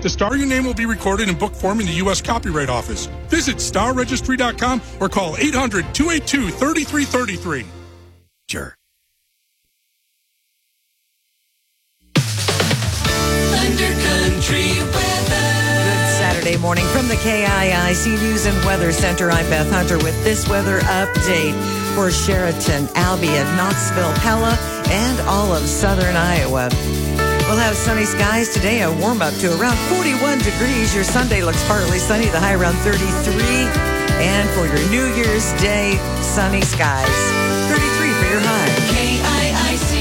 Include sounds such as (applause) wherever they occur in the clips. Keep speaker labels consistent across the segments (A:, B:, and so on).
A: The star your name will be recorded in book form in the U.S. Copyright Office. Visit starregistry.com or call 800 282 3333.
B: Sure.
C: Good Saturday morning from the KIIC News and Weather Center. I'm Beth Hunter with this weather update for Chariton, Albia, Knoxville, Pella, and all of southern Iowa. We'll have sunny skies today, a warm up to around 41 degrees. Your Sunday looks partly sunny, the high around 33. And for your New Year's Day, sunny skies, 33 for your high.
D: KIIC.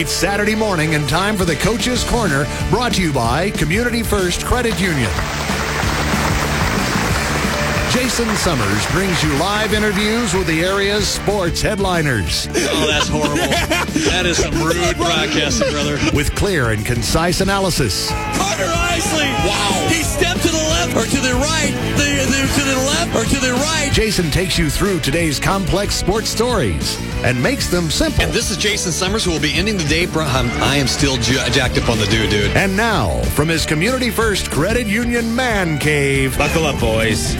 B: It's Saturday morning and time for the Coach's Corner, brought to you by Community First Credit Union. Jason Summers brings you live interviews with the area's sports headliners.
E: Oh, that's horrible. that is some rude (laughs) broadcasting, brother.
B: With clear and concise analysis.
E: Carter Isley. Wow. He stepped to the left or to the right, the, the, to the left or to the right.
B: Jason takes you through today's complex sports stories and makes them simple.
E: And this is Jason Summers, who will be ending the day. Bro, I'm, I am still j- jacked up on the dude, dude.
B: And now, from his Community First Credit Union man cave,
F: Buckle up, boys.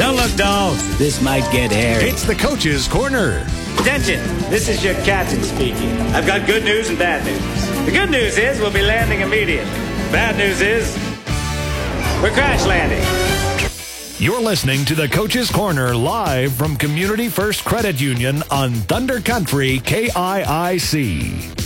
F: Don't look dull. This might get hairy.
B: it's the Coach's Corner.
F: Attention, this is your captain speaking. I've got good news and bad news. The good news is we'll be landing immediately. Bad news is we're crash landing.
B: You're listening to the Coach's Corner live from Community First Credit Union on Thunder Country KIIC.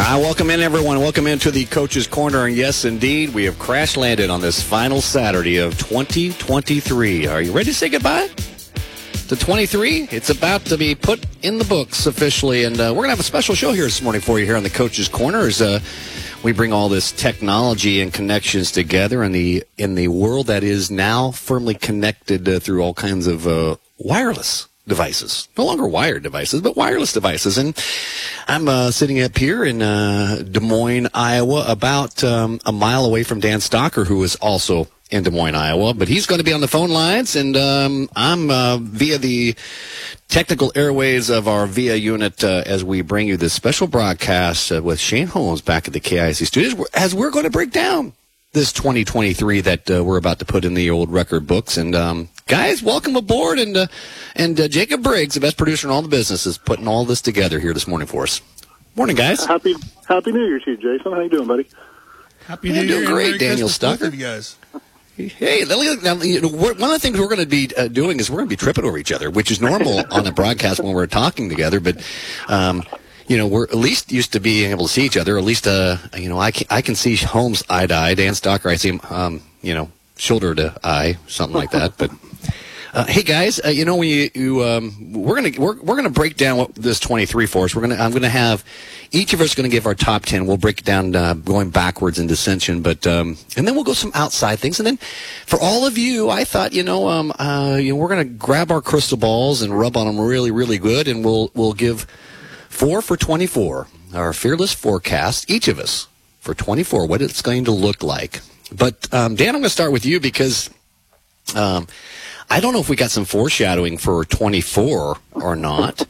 E: Ah, welcome in, everyone. Welcome into the Coach's Corner. And yes, indeed, we have crash landed on this final Saturday of 2023. Are you ready to say goodbye? To 23, it's about to be put in the books officially, and uh, we're gonna have a special show here this morning for you here on the Coach's Corner. As uh, we bring all this technology and connections together in the in the world that is now firmly connected uh, through all kinds of uh, wireless devices. No longer wired devices, but wireless devices. And I'm uh, sitting up here in uh, Des Moines, Iowa, about um, a mile away from Dan Stocker, who is also in Des Moines, Iowa. But he's going to be on the phone lines, and um, I'm uh, via the technical airways of our VIA unit uh, as we bring you this special broadcast uh, with Shane Holmes back at the KIC studios, as we're going to break down this 2023 that uh, we're about to put in the old record books. And um, guys, welcome aboard. And uh, and uh, Jacob Briggs, the best producer in all the business, is putting all this together here this morning for us. Morning, guys.
G: Happy Happy New Year to you, Jason. How you doing, buddy?
A: Happy
E: Yeah,
A: New
E: doing
A: Year. and
E: great,
A: Merry
E: Daniel
A: Christmas, both you guys.
E: Hey, let me- now, you know, one of the things we're going to be uh, doing is we're going to be tripping over each other, which is normal (laughs) on a broadcast when we're talking together. But um, you know, we're at least used to being able to see each other. At least, uh, you know, I can, I can see Holmes eye to eye. Dan Stocker, I see him, um, you know, shoulder to eye, something like that. But uh, hey, guys, uh, you know, when you, um, we're gonna we're, we're gonna break down what this twenty three for us. We're gonna I'm gonna have each of us to give our top ten. We'll break it down uh, going backwards in dissension, but um, and then we'll go some outside things. And then for all of you, I thought you know um, uh, you know we're to grab our crystal balls and rub on them really really good, and we'll we'll give four for twenty four our fearless forecast each of us for twenty four what it's going to look like. But um, Dan, I'm to start with you because. Um, I don't know if we got some foreshadowing for 24 or not,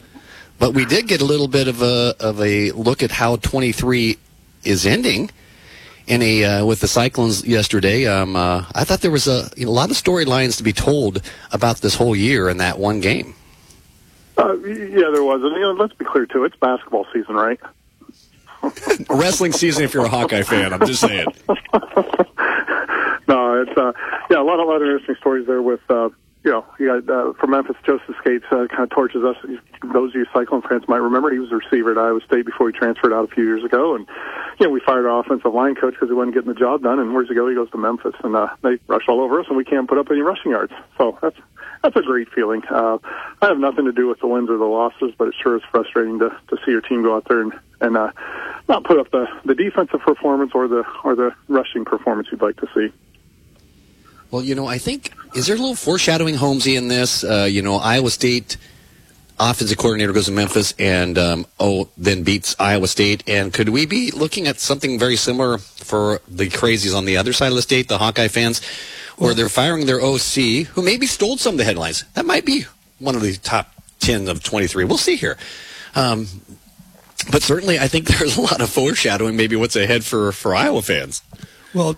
E: but we did get a little bit of a of a look at how 23 is ending. In a uh, with the Cyclones yesterday, um, uh, I thought there was a, you know, a lot of storylines to be told about this whole year in that one game.
G: Uh, yeah, there was. And, you know, let's be clear too. It's basketball season, right? (laughs)
E: Wrestling season, if you're a Hawkeye fan, I'm just saying. (laughs)
G: No, it's uh, yeah, a lot, a lot of interesting stories there with. Uh, you know, you got uh, from Memphis, Joseph Scates uh, kind of torches us. Those of you Cyclone fans might remember he was a receiver at Iowa State before he transferred out a few years ago, and you know we fired our offensive line coach because he wasn't getting the job done. And where's he go? He goes to Memphis, and uh, they rush all over us, and we can't put up any rushing yards. So that's that's a great feeling. Uh, I have nothing to do with the wins or the losses, but it sure is frustrating to to see your team go out there and and uh, not put up the the defensive performance or the or the rushing performance you'd like to see.
E: Well, you know, I think is there a little foreshadowing, Holmesy, in this? Uh, you know, Iowa State offensive coordinator goes to Memphis and um, oh then beats Iowa State. And could we be looking at something very similar for the crazies on the other side of the state, the Hawkeye fans, where they're firing their OC, who maybe stole some of the headlines? That might be one of the top ten of twenty three. We'll see here. Um, but certainly, I think (laughs) there's a lot of foreshadowing, maybe what's ahead for, for Iowa fans.
D: Well,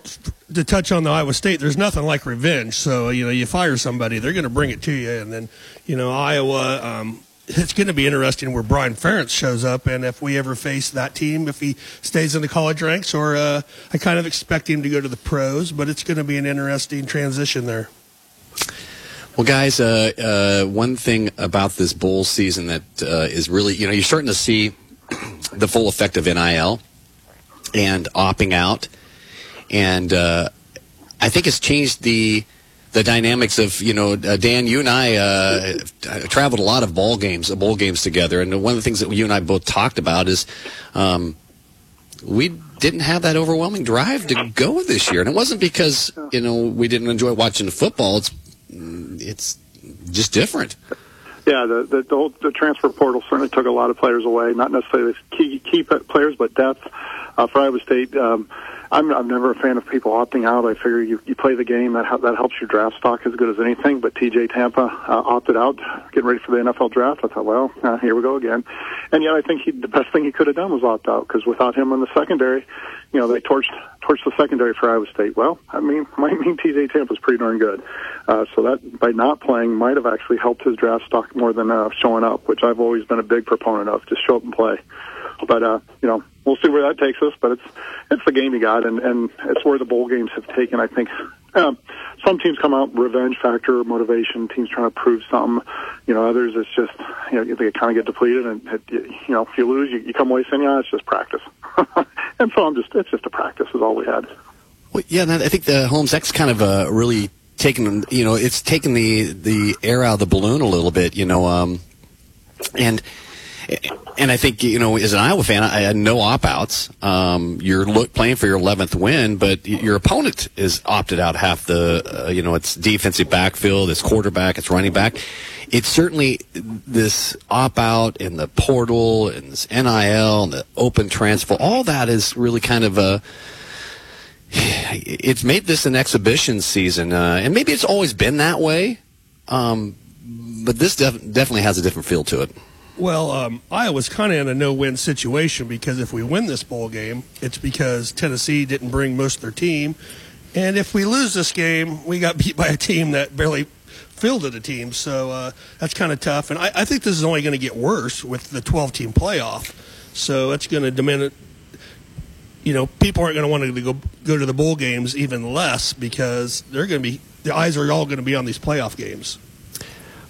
D: to touch on the Iowa State, there's nothing like revenge. So you know, you fire somebody, they're going to bring it to you, and then you know, Iowa. Um, it's going to be interesting where Brian Ferentz shows up, and if we ever face that team, if he stays in the college ranks, or uh, I kind of expect him to go to the pros, but it's going to be an interesting transition there.
E: Well, guys, uh, uh, one thing about this bowl season that uh, is really, you know, you're starting to see (clears throat) the full effect of NIL and opting out, and uh, I think it's changed the the dynamics of you know uh, Dan, you and I uh, traveled a lot of ball games, uh, bowl games together, and one of the things that you and I both talked about is um, we didn't have that overwhelming drive to go this year, and it wasn't because you know we didn't enjoy watching the football. It's it's just different.
G: Yeah, the the, the, whole, the transfer portal certainly took a lot of players away. Not necessarily key key players, but depth uh, for Iowa State. Um, I'm, I'm never a fan of people opting out. I figure you, you play the game that that helps your draft stock as good as anything. But TJ Tampa uh, opted out, getting ready for the NFL draft. I thought, well, uh, here we go again. And yet, I think he, the best thing he could have done was opt out because without him in the secondary, you know, they torched torched the secondary for Iowa State. Well, I mean, (laughs) might mean TJ Tampa's pretty darn good. Uh, so that by not playing might have actually helped his draft stock more than uh, showing up, which I've always been a big proponent of. Just show up and play. But uh, you know, we'll see where that takes us. But it's it's the game you got, and and it's where the bowl games have taken. I think um, some teams come out revenge factor, motivation. Teams trying to prove something. You know, others it's just you know they kind of get depleted, and it, you know if you lose, you, you come away saying, yeah, it's just practice. (laughs) and so I'm just it's just a practice is all we had.
E: Well, yeah, I think the Holmes X kind of uh, really taken you know it's taken the the air out of the balloon a little bit. You know, um, and and I think you know, as an Iowa fan, I had no opt outs. Um, you're look, playing for your 11th win, but your opponent is opted out half the. Uh, you know, it's defensive backfield, it's quarterback, it's running back. It's certainly this opt out and the portal and this NIL and the open transfer. All that is really kind of a. (sighs) It's made this an exhibition season, uh, and maybe it's always been that way. Um, but this def- definitely has a different feel to it.
D: Well, um, Iowa's kind of in a no-win situation because if we win this bowl game, it's because Tennessee didn't bring most of their team, and if we lose this game, we got (laughs) beat by a team that barely fielded a team. So uh, that's kind of tough, and I, I, think this is only going to get worse with the 12-team playoff. So that's going to diminish. You know, people aren't going to want to go go to the bowl games even less because they're going to be the eyes are all going to be on these playoff games.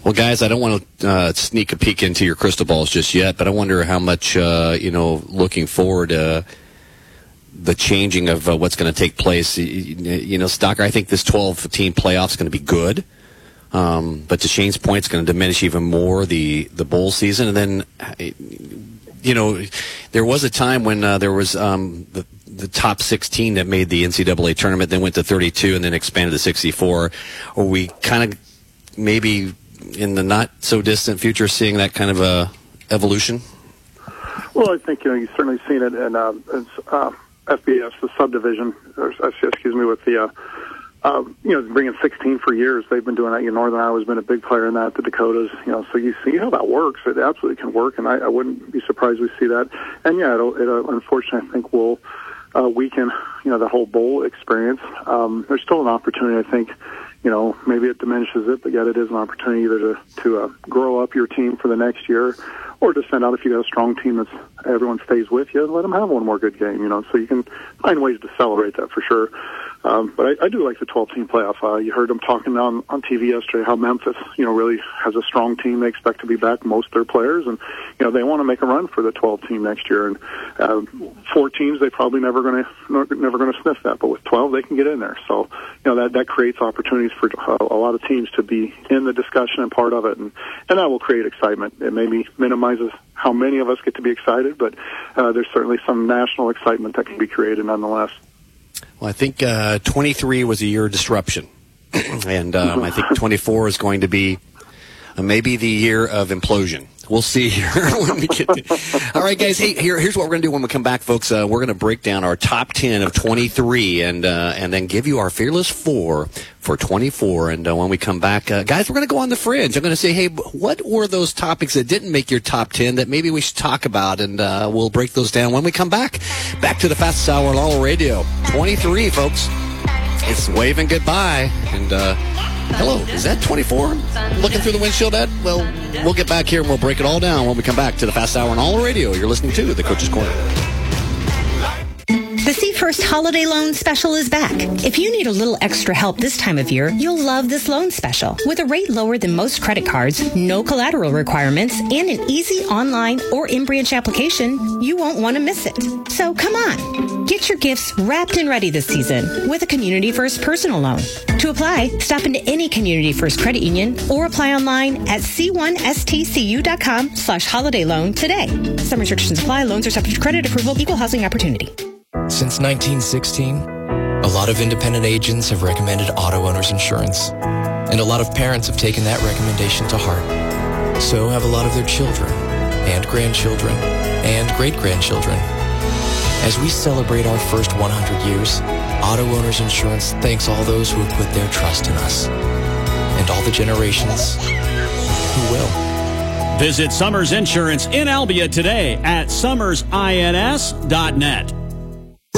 E: Well, guys, I don't want to uh, sneak a peek into your crystal balls just yet, but I wonder how much, uh, you know, looking forward, uh, the changing of uh, what's going to take place. You know, Stocker, I think this 12 team playoff is going to be good. Um, but to Shane's point, it's going to diminish even more the, the bowl season. And then, you know, there was a time when uh, there was um, the, the top 16 that made the NCAA tournament, then went to 32 and then expanded to 64. Or we kind of maybe in the not so distant future seeing that kind of a evolution?
G: Well, I think you know you've certainly seen it in uh, uh, FBS, the subdivision, or, uh, excuse me, with the. Uh, uh, you know, bringing 16 for years. They've been doing that. You know, Northern Iowa's been a big player in that. The Dakotas, you know, so you see how that works. It absolutely can work, and I, I wouldn't be surprised we see that. And yeah, it'll, it unfortunately, I think will uh, weaken, you know, the whole bowl experience. Um, there's still an opportunity, I think, you know, maybe it diminishes it, but yet it is an opportunity either to, to uh, grow up your team for the next year or to send out if you got a strong team that's everyone stays with you, let them have one more good game, you know, so you can find ways to celebrate that for sure. Um, but I, I do like the 12 team playoff. Uh, you heard them talking on, on TV yesterday how Memphis, you know, really has a strong team. They expect to be back most of their players and, you know, they want to make a run for the 12 team next year. And, uh, four teams, they probably never going to, never going to sniff that. But with 12, they can get in there. So, you know, that, that creates opportunities for uh, a lot of teams to be in the discussion and part of it. And, and that will create excitement. It maybe minimizes how many of us get to be excited, but, uh, there's certainly some national excitement that can be created nonetheless.
E: Well, I think uh, 23 was a year of disruption, (clears throat) and um, I think 24 is going to be uh, maybe the year of implosion. We'll see here (laughs) when we get. To... All right, guys. Hey, here, here's what we're to do when we come back, folks. Uh, we're to break down our top ten of 23, and uh, and then give you our fearless four for 24. And uh, when we come back, uh, guys, we're to go on the fringe. I'm to say, hey, what were those topics that didn't make your top 10 that maybe we should talk about? And uh, we'll break those down when we come back. Back to the fastest hour on all radio. 23, folks. It's waving goodbye. And uh, hello, is that 24? Looking through the windshield, Ed? Well, we'll get back here and we'll break it all down when we come back to the fast hour on all the radio. You're listening to the Coach's Corner.
H: The See First Holiday Loan Special is back. If you need a little extra help this time of year, you'll love this loan special. With a rate lower than most credit cards, no collateral requirements, and an easy online or in-branch application, you won't want to miss it. So come on. Get your gifts wrapped and ready this season with a Community First personal loan. To apply, stop into any Community First credit union or apply online at c1stcu.com slash holiday loan today. Some restrictions apply. Loans are subject to credit approval, equal housing opportunity.
I: Since 1916, a lot of independent agents have recommended auto owners insurance, and a lot of parents have taken that recommendation to heart. So have a lot of their children, and grandchildren, and great-grandchildren. As we celebrate our first 100 years, Auto Owners Insurance thanks all those who have put their trust in us, and all the generations who will.
J: Visit Summers Insurance in Albia today at summersins.net.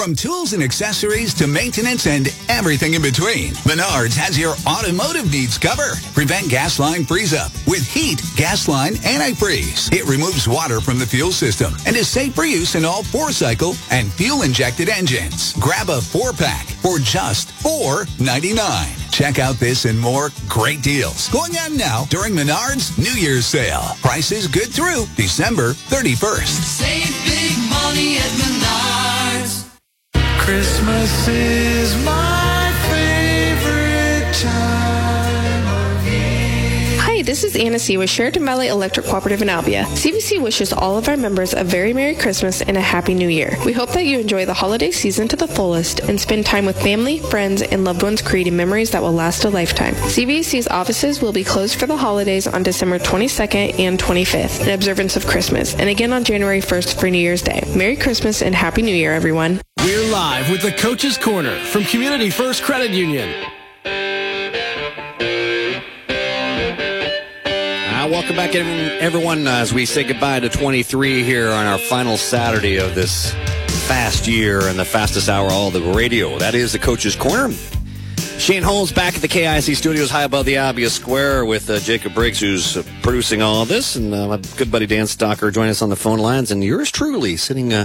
K: From tools and accessories to maintenance and everything in between, Menards has your automotive needs covered. Prevent gas line freeze up with HEET Gas Line Antifreeze. It removes water from the fuel system and is safe for use in all four-cycle and fuel-injected engines. Grab a four-pack for just $4.99. Check out this and more great deals going on now during Menards New Year's sale. Prices good through December 31st.
L: Save big money at Menards.
M: Christmas is my favorite time of year.
N: Hi, this is Anna C. with Chariton Valley Electric Cooperative in Albia. CVC wishes all of our members a very Merry Christmas and a Happy New Year. We hope that you enjoy the holiday season to the fullest and spend time with family, friends, and loved ones creating memories that will last a lifetime. CVC's offices will be closed for the holidays on December 22nd and 25th in observance of Christmas, and again on January 1st for New Year's Day. Merry Christmas and Happy New Year, everyone.
O: We're live with the Coach's Corner from Community First Credit Union.
E: Uh, welcome back, everyone, as we say goodbye to 23 here on our final Saturday of this fast year and the fastest hour all the radio. That is the Coach's Corner. Shane Holmes back at the KIC studios high above the Albia Square with uh, Jacob Briggs, who's uh, producing all this, and uh, my good buddy Dan Stocker joining us on the phone lines, and yours truly sitting uh,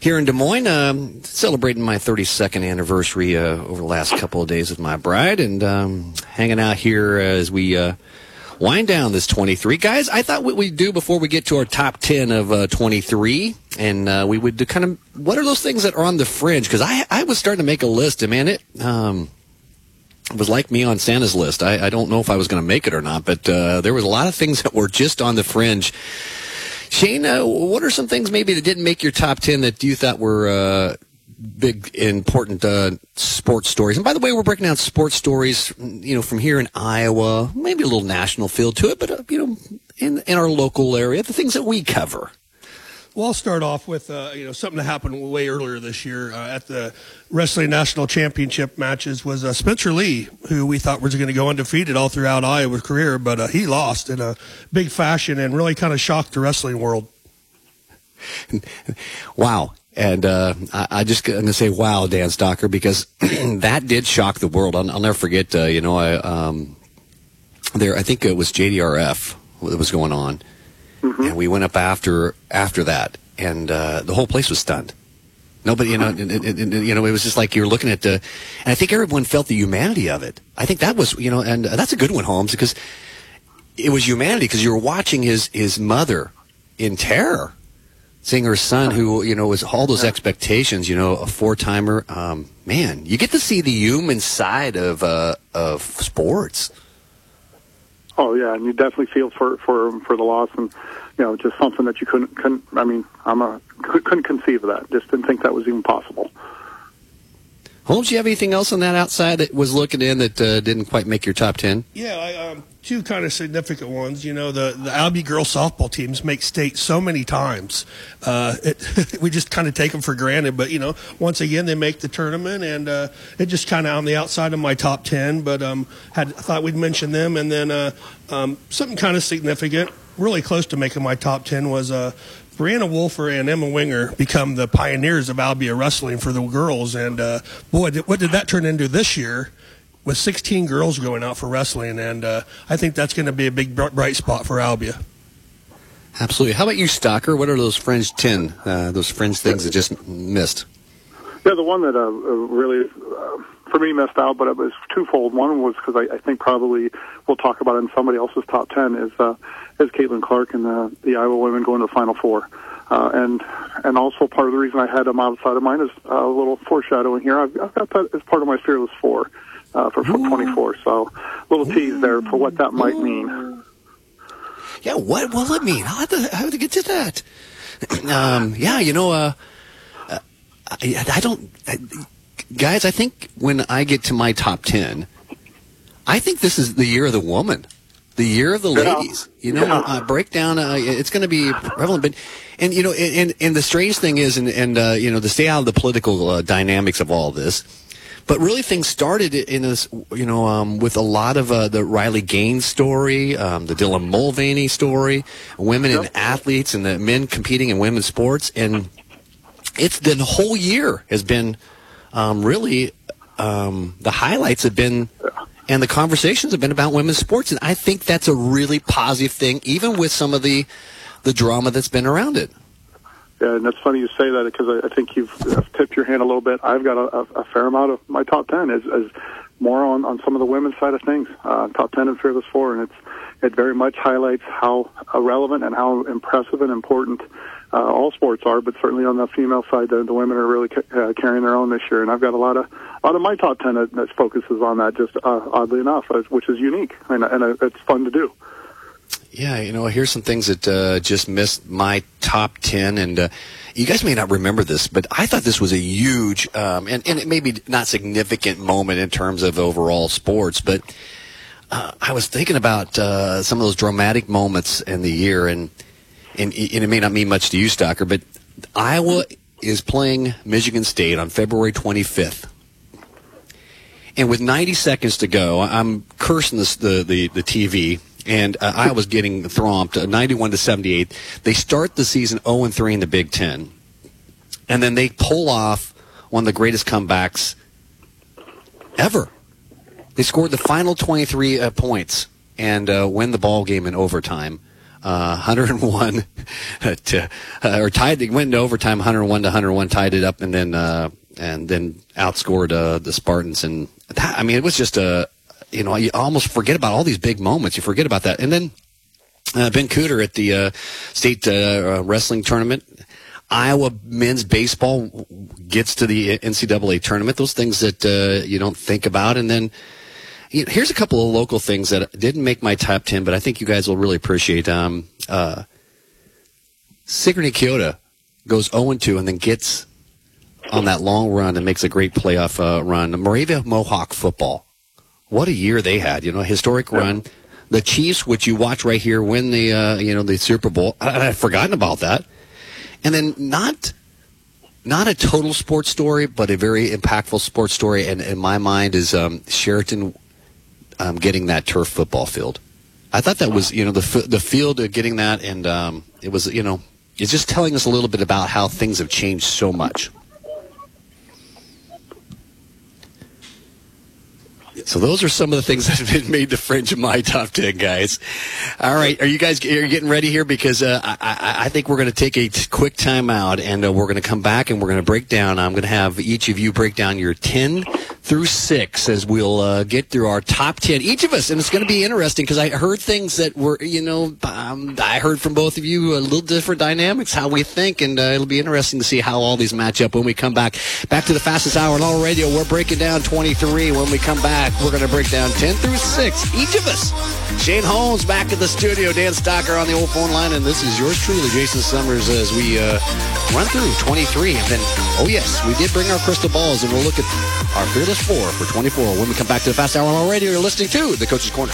E: here in Des Moines, um, celebrating my 32nd anniversary uh, over the last couple of days with my bride, and um, hanging out here as we uh, wind down this 23. Guys, I thought what we'd do before we get to our top 10 of uh, 23, and uh, we would do kind of what are those things that are on the fringe? Because I, I was starting to make a list, and man, it. Um, was like me on Santa's list. I, I don't know if I was going to make it or not, but uh, there was a lot of things (laughs) that were just on the fringe. Shane, uh, what are some things maybe that didn't make your top 10 that you thought were uh, big, important uh, sports stories? And by the way, we're breaking down sports stories, you know, from here in Iowa, maybe a little national feel to it, but, uh, you know, in, in our local area, the things that we cover.
D: Well, I'll start off with uh, you know something that happened way earlier this year uh, at the wrestling national championship matches was uh, Spencer Lee, who we thought was going to go undefeated all throughout Iowa's career, but uh, he lost in a big fashion and really kind of shocked the wrestling world. (laughs)
E: wow. And uh, I, I just going to say, wow, Dan Stocker, because (clears throat) that did shock the world. I'll, I'll never forget. Uh, you know, I um, there. I think it was JDRF that was going on,
G: Mm-hmm.
E: and we went up after after that, and uh, the whole place was stunned. Nobody, you know, it, it, it, you know, it was just like you're looking at the, and I think everyone felt the humanity of it. I think that was, you know, and that's a good one, Holmes, because it was humanity because you were watching his his mother in terror, seeing her son who, you know, was all those expectations, you know, a four timer. Um, man, you get to see the human side of uh, of sports.
G: Oh yeah, and you definitely feel for for for the loss, and you know, just something that you couldn't. couldn't I mean, I'm a couldn't conceive of that. Just didn't think that was even possible.
E: Holmes, you have anything else on that outside that was looking in that uh, didn't quite make your top 10?
D: Yeah, I, um, two kind of significant ones. You know, the the Albia girls softball teams make state so many times. Uh, it, (laughs) we just kind of take them for granted. But you know, once again, they make the tournament, and uh, it just kind of on the outside of my top ten. But um, had thought we'd mention them, and then uh, um, something kind of significant, really close to making my top ten was uh, Brianna Wolfer and Emma Winger become the pioneers of Albia wrestling for the girls. And uh, boy, did, what did that turn into this year? With 16 girls going out for wrestling, and uh, I think that's going to be a big bright spot for Albia.
E: Absolutely. How about you, Stocker? What are those fringe 10, uh, those fringe things that just missed?
G: Yeah, the one that uh, uh, really, uh, for me, missed out, but it was twofold. One was because I, I think probably we'll talk about it in somebody else's top ten is uh, is Caitlin Clark and the, the Iowa women going to the Final Four. Uh, and and also part of the reason I had them outside of mine is uh, a little foreshadowing here. I've, I've got that as part of my Fearless Four uh, for, for 24. So a little tease there for what that might mean.
E: Yeah, what will it mean? I'll have to, have to get to that. (clears throat) um, yeah, you know, uh, uh, I, I don't, I, guys, I think when I get to my top 10, I think this is the year of the woman, the year of the ladies. You know,
G: Yeah.
E: uh, breakdown, uh, it's going to be prevalent. But, and, you know, and, and the strange thing is, and, and uh, you know, to stay out of the political uh, dynamics of all this, but really things started in this, you know, um, with a lot of uh, the Riley Gaines story, um, the Dylan Mulvaney story, women and athletes and the men competing in women's sports. And it's the whole year has been um, really um, the highlights have been and the conversations have been about women's sports and i think that's a really positive thing even with some of the the drama that's been around it
G: Yeah, and that's funny you say that because I, I think you've tipped your hand a little bit. I've got a, a, fair amount of my top ten is, is more on, on some of the women's side of things. Uh, top ten in Fearless Four, and it's it very much highlights how relevant and how impressive and important uh, all sports are. But certainly on the female side, the, the women are really ca- uh, carrying their own this year. And I've got a lot of a lot of my top ten that, that focuses on that. Just uh, oddly enough, which is unique and, and uh, it's fun to do.
E: Yeah, you know, here's some things that uh, just missed my top 10. And uh, you guys may not remember this, but I thought this was a huge, um, and, and it may be not significant moment in terms of overall sports, but uh, I was thinking about uh, some of those dramatic moments in the year, and, and, and it may not mean much to you, Stocker, but Iowa is playing Michigan State on February 25th. And with 90 seconds to go, I'm cursing the, the, the TV, and uh, I was getting thromped, uh, 91 to 78. They start the season 0 and 3 in the Big Ten, and then they pull off one of the greatest comebacks ever. They scored the final 23 uh, points and uh, win the ball game in overtime. Uh, 101 (laughs) to, uh, or tied. They went into overtime, 101 to 101, tied it up, and then uh, and then outscored uh, the Spartans. And that, I mean, it was just a, you know, you almost forget about all these big moments. You forget about that, and then uh, Ben Cooter at the uh, state wrestling tournament. Iowa men's baseball gets to the NCAA tournament. Those things that you don't think about, and then here's a couple of local things that didn't make my top ten, but I think you guys will really appreciate. Um, uh, Sigourney Keota goes 0 2 and then gets on that long run and makes a great playoff uh, run. Moravia Mohawk football. What a year they had! You know, historic run. The Chiefs, which you watch right here, win the uh, you know the Super Bowl. I, I'd forgotten about that. And then not not a total sports story, but a very impactful sports story. And in my mind is um, Chariton um, getting that turf football field. I thought that was you know the the field of getting that, and um, it was you know it's just telling us a little bit about how things have changed so much. So those are some of the things that have been made the fringe of my top ten, guys. All right, are you guys are you getting ready here? Because uh, I, I, think we're going to take a t- quick time out, and uh, we're going to come back and we're going to break down. I'm going to have each of you break down your ten through six as we'll uh, get through our top 10, each of us. And it's going to be interesting because I heard things that were, you know, um, I heard from both of you a little different dynamics, how we think. And uh, it'll be interesting to see how all these match up when we come back. Back to the fastest hour in all radio. We're breaking down 23. When we come back, we're going to break down 10 through 6, each of us. Shane Holmes back at the studio, Dan Stocker on the old phone line. And this is yours truly, Jason Summers, as we uh, run through 23. And then, oh, yes, we did bring our crystal balls and we'll look at our fearless four for 24. When we come back to the Fast Hour on Radio, you're listening to The Coach's Corner.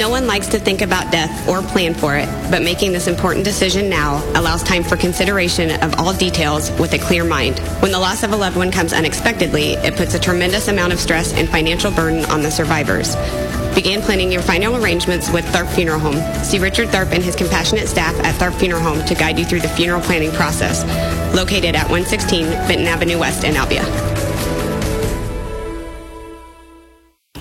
P: No one likes to think about death or plan for it, but making this important decision now allows time for consideration of all details with a clear mind. When the loss of a loved one comes unexpectedly, it puts a tremendous amount of stress and financial burden on the survivors. Begin planning your final arrangements with Tharp Funeral Home. See Richard Tharp and his compassionate staff at Tharp Funeral Home to guide you through the funeral planning process. Located at 116 Benton Avenue West in Albia.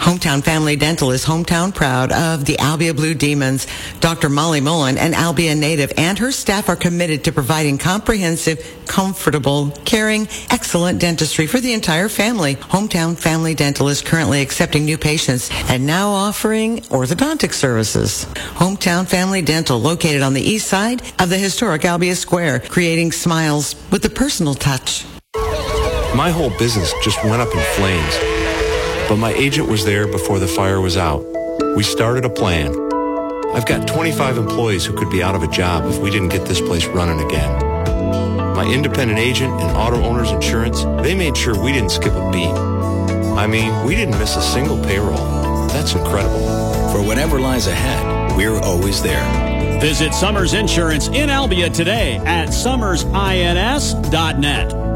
C: Hometown Family Dental is hometown proud of the Albia Blue Demons. Dr. Molly Mullen, an Albia native, and her staff are committed to providing comprehensive, comfortable, caring, excellent dentistry for the entire family. Hometown Family Dental is currently accepting new patients and now offering orthodontic services. Hometown Family Dental, located on the east side of the historic Albia Square, creating smiles with a personal touch.
Q: My whole business just went up in flames. But my agent was there before the fire was out. We started a plan. I've got 25 employees who could be out of a job if we didn't get this place running again. My independent agent and auto owners insurance, they made sure we didn't skip a beat. I mean, we didn't miss a single payroll. That's incredible.
R: For whatever lies ahead, we're always there.
J: Visit Summers Insurance in Albia today at summersins.net.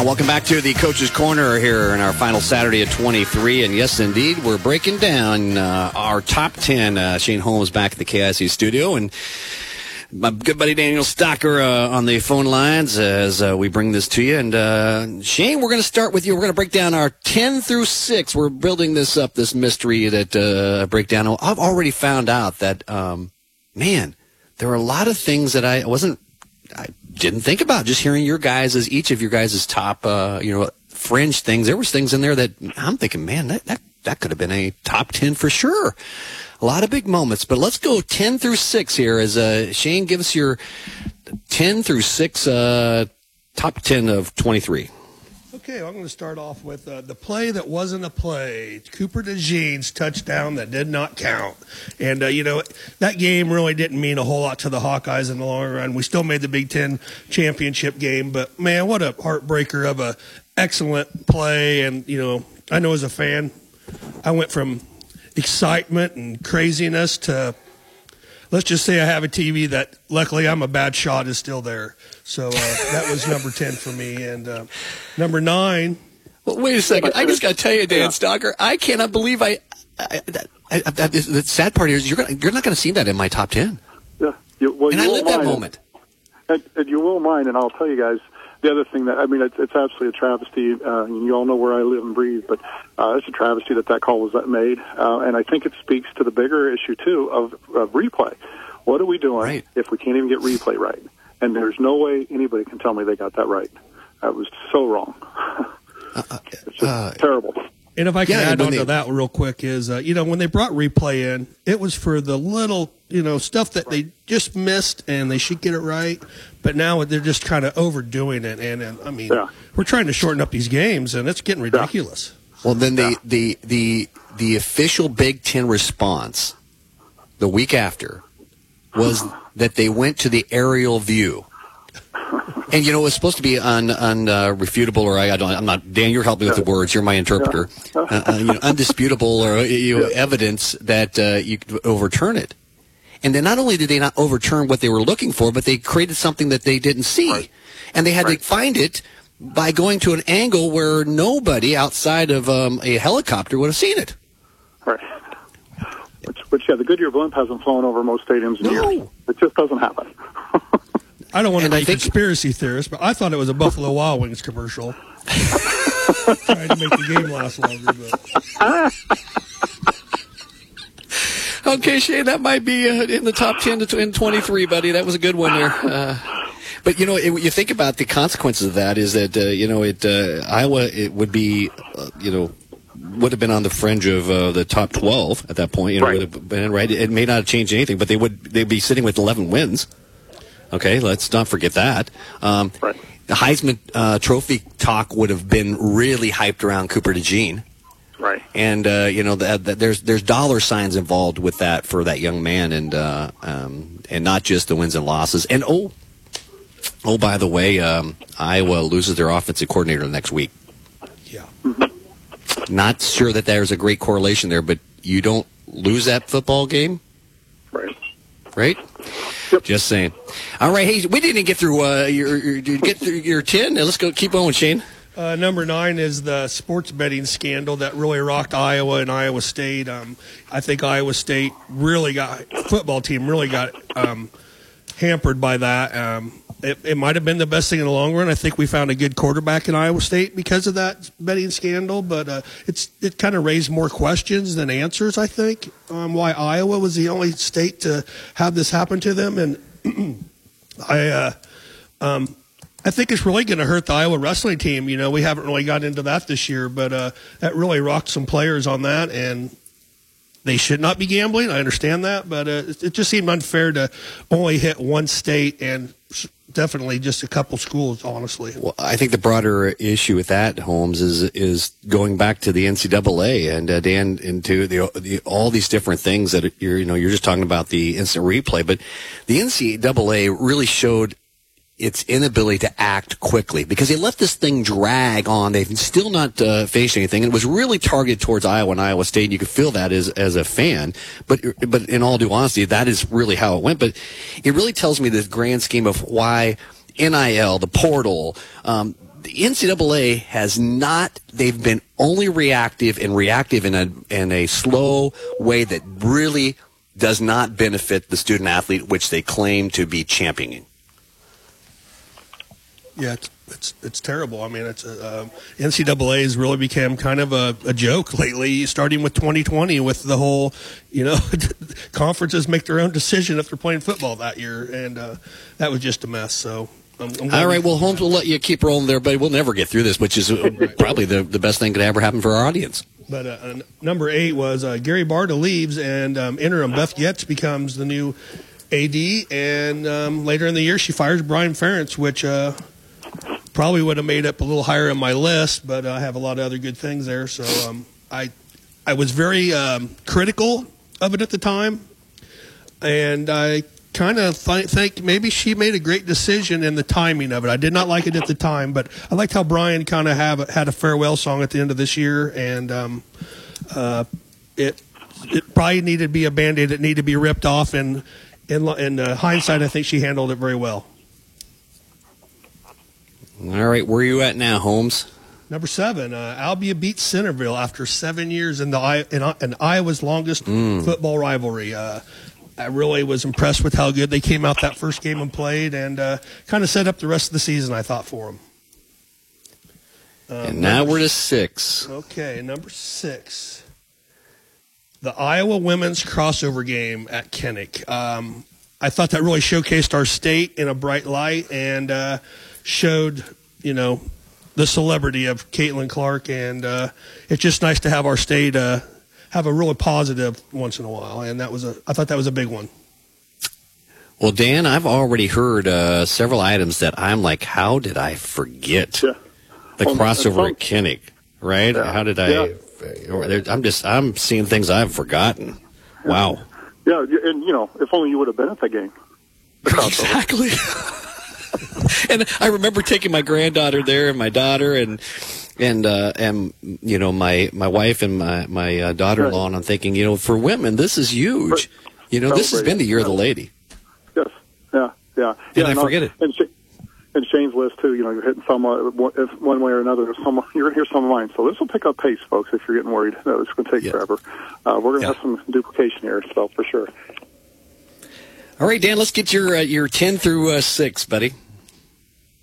E: Now, welcome back to the Coach's Corner here in our final Saturday at 23. And yes, indeed, we're breaking down uh, our top 10. Uh, Shane Holmes back at the KIC studio. And my good buddy Daniel Stocker uh, on the phone lines as uh, we bring this to you. And uh, Shane, we're going to start with you. We're going to break down our 10 through 6. We're building this up, this mystery that uh, breakdown. I've already found out that, um, man, there are a lot of things that I wasn't, didn't think about. Just hearing your guys as each of your guys' top, uh, you know, fringe things. There was things in there that I'm thinking, man, that, that, that could have been a top 10 for sure. A lot of big moments, but let's go 10 through 6 here as uh, Shane gives your 10 through 6 uh, top 10 of 23.
D: Okay, I'm going to start off with uh, the play that wasn't a play. Cooper DeJean's touchdown that did not count. And, uh, you know, that game really didn't mean a whole lot to the Hawkeyes in the long run. We still made the Big Ten championship game, but man, what a heartbreaker of a excellent play. And, you know, I know as a fan, I went from excitement and craziness to let's just say I have a TV that luckily I'm a bad shot is still there. So uh, that was number 10 for me. And uh, number nine.
E: Well, wait a second. I just got to tell you, Dan yeah. Stocker, I cannot believe I. I, that, I that is, the sad part is you're gonna, you're not going to see that in my top 10.
G: Yeah. You, well,
E: and
G: you
E: I lived that moment.
G: And, and you will mind, and I'll tell you guys the other thing that I mean, it's, it's absolutely a travesty. Uh, and you all know where I live and breathe, but uh, it's a travesty that that call was made, uh, and I think it speaks to the bigger issue too of, of replay. What are we doing
E: right.
G: if we can't even get replay right? And there's no way anybody can tell me they got that right. That was so wrong. (laughs) it's just
E: uh,
G: terrible.
D: And if I can
E: Yeah,
D: add
E: when
D: on
E: they-
D: to that real quick is, uh, you know, when they brought replay in, it was for the little, you know, stuff that they just missed and they should get it right. But now they're just kind of overdoing it. And, and I mean, we're trying to shorten up these games and it's getting ridiculous.
E: Well, then the, the, the, the official Big Ten response the week after was that they went to the aerial view. And you know it was supposed to be un, unrefutable, or I, I don't. I'm not. Dan, you're helping with the words. You're my interpreter. Uh, uh, you know, undisputable or you know, evidence that uh, you could overturn it. And then not only did they not overturn what they were looking for, but they created something that they didn't see, and they had to find it by going to an angle where nobody outside of um, a helicopter would have seen it.
G: Right. Which, which yeah, the Goodyear blimp hasn't flown over most stadiums in years. It just doesn't happen. (laughs)
D: I don't want to be a conspiracy theorist, but I thought it was a Buffalo Wild Wings commercial. (laughs) Trying to make the game last longer, but (laughs)
E: Okay, Shane, that might be uh, in the top 10 to tw- in 23, buddy. That was a good one there. Uh, but, you know, it, you think about the consequences of that is that, uh, you know, it uh, Iowa it would be, uh, you know, would have been on the fringe of uh, the top 12 at that point. You know, would have been, right? It may not have changed anything, but they would they'd be sitting with 11 wins. Okay, let's not forget that. Um, The Heisman uh, Trophy talk would have been really hyped around Cooper DeJean.
G: Right.
E: And uh, you know that, that there's there's dollar signs involved with that for that young man, and uh, um, and not just the wins and losses. And oh, oh by the way, um, Iowa loses their offensive coordinator next week.
D: Yeah.
E: Not sure that there's a great correlation there, but you don't lose that football game,
G: Right.
E: right? Just saying. All right, hey, we didn't get through uh, your, your did get through your ten. Let's go keep going, Shane.
D: Uh, number nine is the sports betting scandal that really rocked Iowa and Iowa State. Um, I think Iowa State really got football team really got um, hampered by that. Um, it, it might have been the best thing in the long run. I think we found a good quarterback in Iowa State because of that betting scandal, but uh, it's it kind of raised more questions than answers. I think um, why Iowa was the only state to have this happen to them, and (clears throat) I. Uh, um, I think it's really going to hurt the Iowa wrestling team. You know, we haven't really got into that this year, but uh, that really rocked some players on that, and they should not be gambling. I understand that, but uh, it, just seemed unfair to only hit one state and definitely just a couple schools. Honestly,
E: Well, I think the broader issue with that, Holmes, is is going back to the NCAA and uh, Dan into the, the all these different things that you're you know you're just talking about the instant replay, but the NCAA really showed its inability to act quickly because they let this thing drag on. They've still not uh, faced anything. It was really targeted towards Iowa and Iowa State. And you could feel that as as a fan, but but in all due honesty, that is really how it went. But it really tells me the grand scheme of why NIL, the portal. Um, the NCAA has not. They've been only reactive and reactive in a in a slow way that really does not benefit the student athlete, which they claim to be championing.
D: Yeah, it's it's, it's terrible. I mean, it's uh, NCAA has really become kind of a, a joke lately, starting with 2020 with the whole, you know, (laughs) conferences make their own decision if they're playing football that year, and uh, that was just a mess. So. I'm, I'm
E: All right, well, Holmes, we'll let you keep rolling there, but we'll never get through this, which is uh, probably the, the best thing could ever happen for our audience.
D: But uh, number eight was uh, Gary Barta leaves, and um, interim Beth Goetz becomes the new AD. And um, later in the year, she fires Brian Ferentz, which uh, probably would have made up a little higher on my list. But I have a lot of other good things there, so um, I I was very um, critical of it at the time, and I kind of th- think maybe she made a great decision in the timing of it. I did not like it at the time, but I liked how Brian kind of have had a farewell song at the end of this year, and um, uh, it it probably needed to be a band-aid that needed to be ripped off. And in in uh, hindsight, I think she handled it very well.
E: All right, where are you at now, Holmes?
D: Number seven, uh, Albia beats Centerville after seven years in the in, in Iowa's longest
E: Mm.
D: football rivalry. Uh, I really was impressed with how good they came out that first game and played, and uh, kind of set up the rest of the season. I thought for them.
E: and now we're to six.
D: Okay, number six. The Iowa women's crossover game at Kinnick. Um, I thought that really showcased our state in a bright light and uh, showed, you know, the celebrity of Caitlin Clark. And uh, it's just nice to have our state uh, have a really positive once in a while. And that was a, I thought that was a big one.
E: Well, Dan, I've already heard uh, several items that I'm like, how did I forget the
G: Well,
E: crossover
G: it's
E: at Kinnick? Right? How did I? or there- I'm just I'm seeing things I've forgotten. Wow.
G: Yeah, and you know, if only you would have been at that game.
E: Exactly. (laughs) (laughs) and I remember taking my granddaughter there and my daughter and and uh, and you know my my wife and my my uh, daughter-in-law and I'm thinking you know for women this is huge. You know this has been the year of the lady.
G: Yes. Yeah. Yeah.
E: And
G: yeah,
E: I
G: no,
E: forget it.
G: And, Sh- and Shane's list too. You know, you're hitting some uh, one- if one way or another. Some you're gonna hear some of mine. So this will pick up pace, folks. If you're getting worried, no, it's going to take forever. Uh, we're going to have some duplication here, so for sure.
E: All right, Dan, let's get your uh, your ten through uh, six, buddy.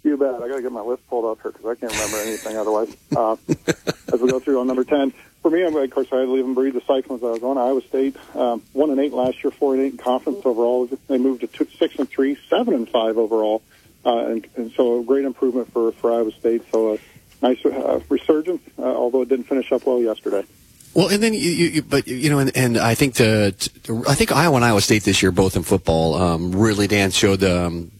G: You bet. I got to get my list pulled up here because I can't remember anything otherwise. Uh, (laughs) as we go through on number 10, for me, I'm, of course, I live and breathe the Cyclones. I was on Iowa State, um, 1 and 8 last year, 4 and 8 in conference overall. They moved to two, 6 and 3, 7 and 5 overall. Uh, and, and so a great improvement for, for Iowa State. So a nice uh, resurgence, uh, although it didn't finish up well yesterday.
E: Well, and then you, you but you know, and, and I think the, I think Iowa and Iowa State this year, both in football, um, really Dan showed um,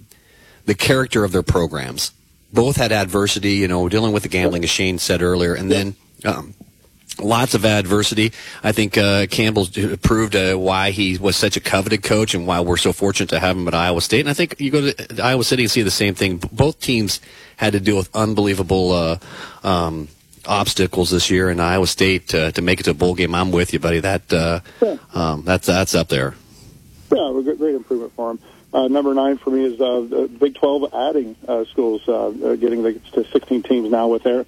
E: the character of their programs. Both had adversity, you know, dealing with the gambling, as Shane said earlier, and then um, lots of adversity. I think uh, Campbell proved uh, why he was such a coveted coach and why we're so fortunate to have him at Iowa State. And I think you go to Iowa City and see the same thing. Both teams had to deal with unbelievable. Uh, um, obstacles this year in Iowa State uh, to make it to a bowl game. I'm with you, buddy. That uh, um, that's that's up there.
G: Yeah, a great, improvement for him. Uh, number nine for me is uh, the Big 12 adding uh, schools, uh, uh, getting the, to 16 teams now with their.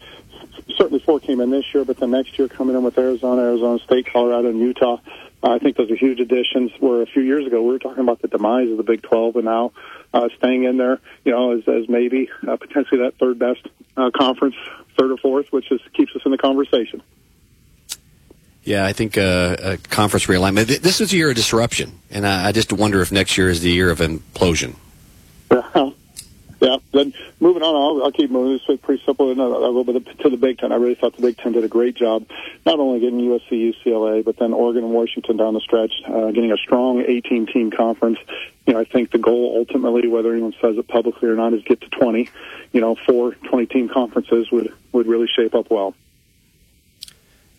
G: Certainly four came in this year, but the next year coming in with Arizona, Arizona State, Colorado, and Utah. I think those are huge additions. Where a few years ago we were talking about the demise of the Big 12, and now uh, staying in there, you know, as, as maybe uh, potentially that third best uh, conference, third or fourth, which is keeps us in the conversation.
E: Yeah, I think uh, uh, conference realignment. This is a year of disruption, and I, I just wonder if next year is the year of implosion. (laughs)
G: Yeah. Then moving on, I'll, I'll keep moving. This is pretty simple. And little bit to the Big Ten. I really thought the Big Ten did a great job, not only getting USC, UCLA, but then Oregon and Washington down the stretch, uh, getting a strong 18-team conference. You know, I think the goal ultimately, whether anyone says it publicly or not, is get to 20. You know, four 20-team conferences would would really shape up well.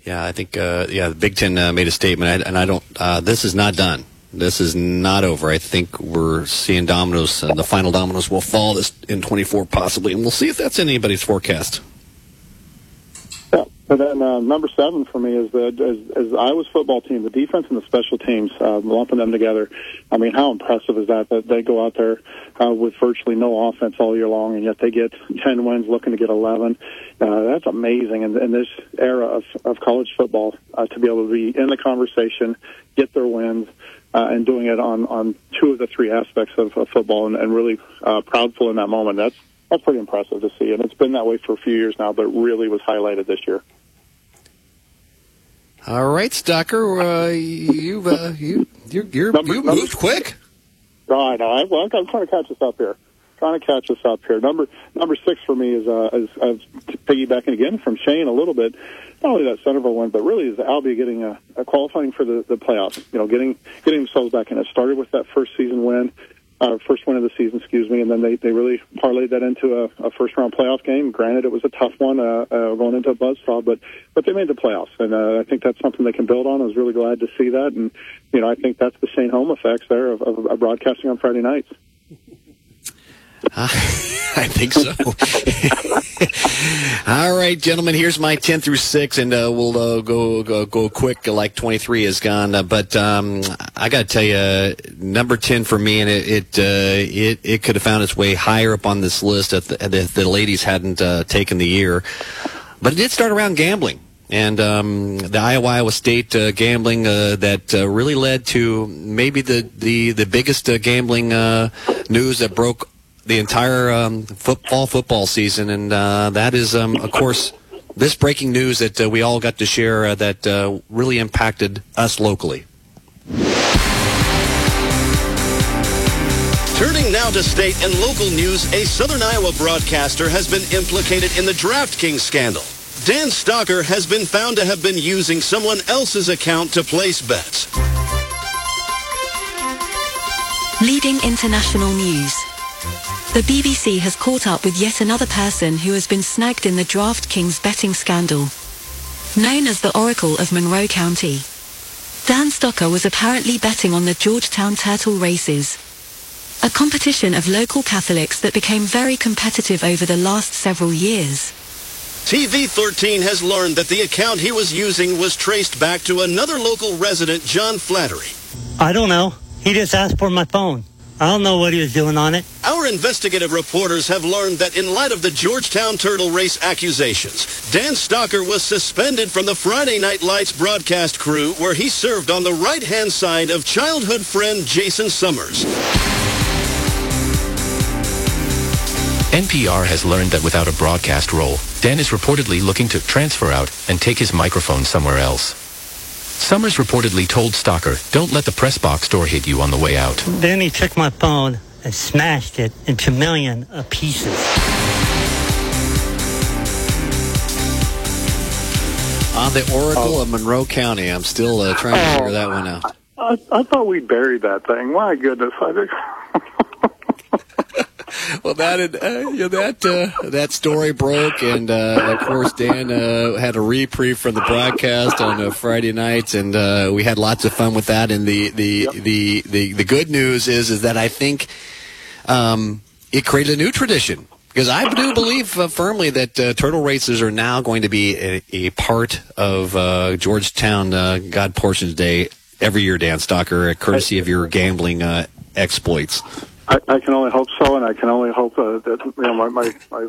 E: Yeah, I think uh, yeah, the Big Ten uh, made a statement, and I don't. Uh, this is not done. This is not over. I think we're seeing dominoes. Uh, the final dominoes will fall this in 24 possibly, and we'll see if that's in anybody's forecast.
G: Yeah, And then uh, number seven for me is the as, as Iowa's football team, the defense and the special teams, uh, lumping them together. I mean, how impressive is that? That they go out there uh, with virtually no offense all year long, and yet they get ten wins, looking to get eleven. Uh, that's amazing. And in this era of, of college football, uh, to be able to be in the conversation, get their wins, uh, and doing it on on two of the three aspects of, of football, and, and really uh, proudful in that moment. That's that's pretty impressive to see, and it's been that way for a few years now, but it really was highlighted this year.
E: All right, Stocker, uh, you uh, you you you're, you moved quick.
G: Oh, I know. I, well, I'm trying to catch us up here. Trying to catch us up here. Number number six for me is uh, is, is piggybacking again from Shane a little bit. Not only that Centerville win, but really is Albia getting a, a qualifying for the, the playoffs. You know, getting getting themselves back in. It started with that first season win, uh, first win of the season, excuse me, and then they, they really parlayed that into a, a first round playoff game. Granted, it was a tough one uh, uh, going into a buzzsaw, but but they made the playoffs, and uh, I think that's something they can build on. I was really glad to see that, and you know, I think that's the Shane Home effects there of, of, of broadcasting on Friday nights. (laughs)
E: I think so. (laughs) All right, gentlemen. Here's my ten through six, and uh, we'll uh, go, go go quick. Like twenty three is gone, uh, but um, I got to tell you, number ten for me, and it it, uh, it it could have found its way higher up on this list if the, if the ladies hadn't uh, taken the year. But it did start around gambling. And um, the Iowa Iowa State uh, gambling uh, that uh, really led to maybe the the the biggest gambling news that broke the entire um, football football season, and uh, that is, um, of course, this breaking news that uh, we all got to share uh, that uh, really impacted us locally.
S: Turning now to state and local news, a Southern Iowa broadcaster has been implicated in the DraftKings scandal. Dan Stocker has been found to have been using someone else's account to place bets.
T: Leading international news. The BBC has caught up with yet another person who has been snagged in the DraftKings betting scandal. Known as the Oracle of Monroe County. Dan Stocker was apparently betting on the Georgetown Turtle races. A competition of local Catholics that became very competitive over the last several years.
S: TV 13 has learned that the account he was using was traced back to another local resident, John Flattery.
U: I don't know. He just asked for my phone. I don't know what he was doing on it.
S: Our investigative reporters have learned that in light of the Georgetown Turtle Race accusations, Dan Stocker was suspended from the Friday Night Lights broadcast crew where he served on the right-hand side of childhood friend Jason Summers.
V: NPR has learned that without a broadcast role, Dan is reportedly looking to transfer out and take his microphone somewhere else. Summers reportedly told Stocker, don't let the press box door hit you on the way out.
U: Then he took my phone and smashed it into a million of pieces.
E: On the Oracle of Monroe County. I'm still uh, trying to figure that one out.
G: I, I thought we buried that thing. My goodness. I think.
E: Well, that uh, you know, that uh, that story broke, and uh, of course Dan uh, had a reprieve from the broadcast on uh, Friday night, and uh, we had lots of fun with that. And the the, yep. the the the good news is is that I think um, it created a new tradition. Because I do believe uh, firmly that uh, turtle races are now going to be a, a part of uh, Georgetown God Portions Day every year, Dan Stocker, courtesy of your gambling exploits.
G: I, I can only hope so, and I can only hope uh, that you know my my, my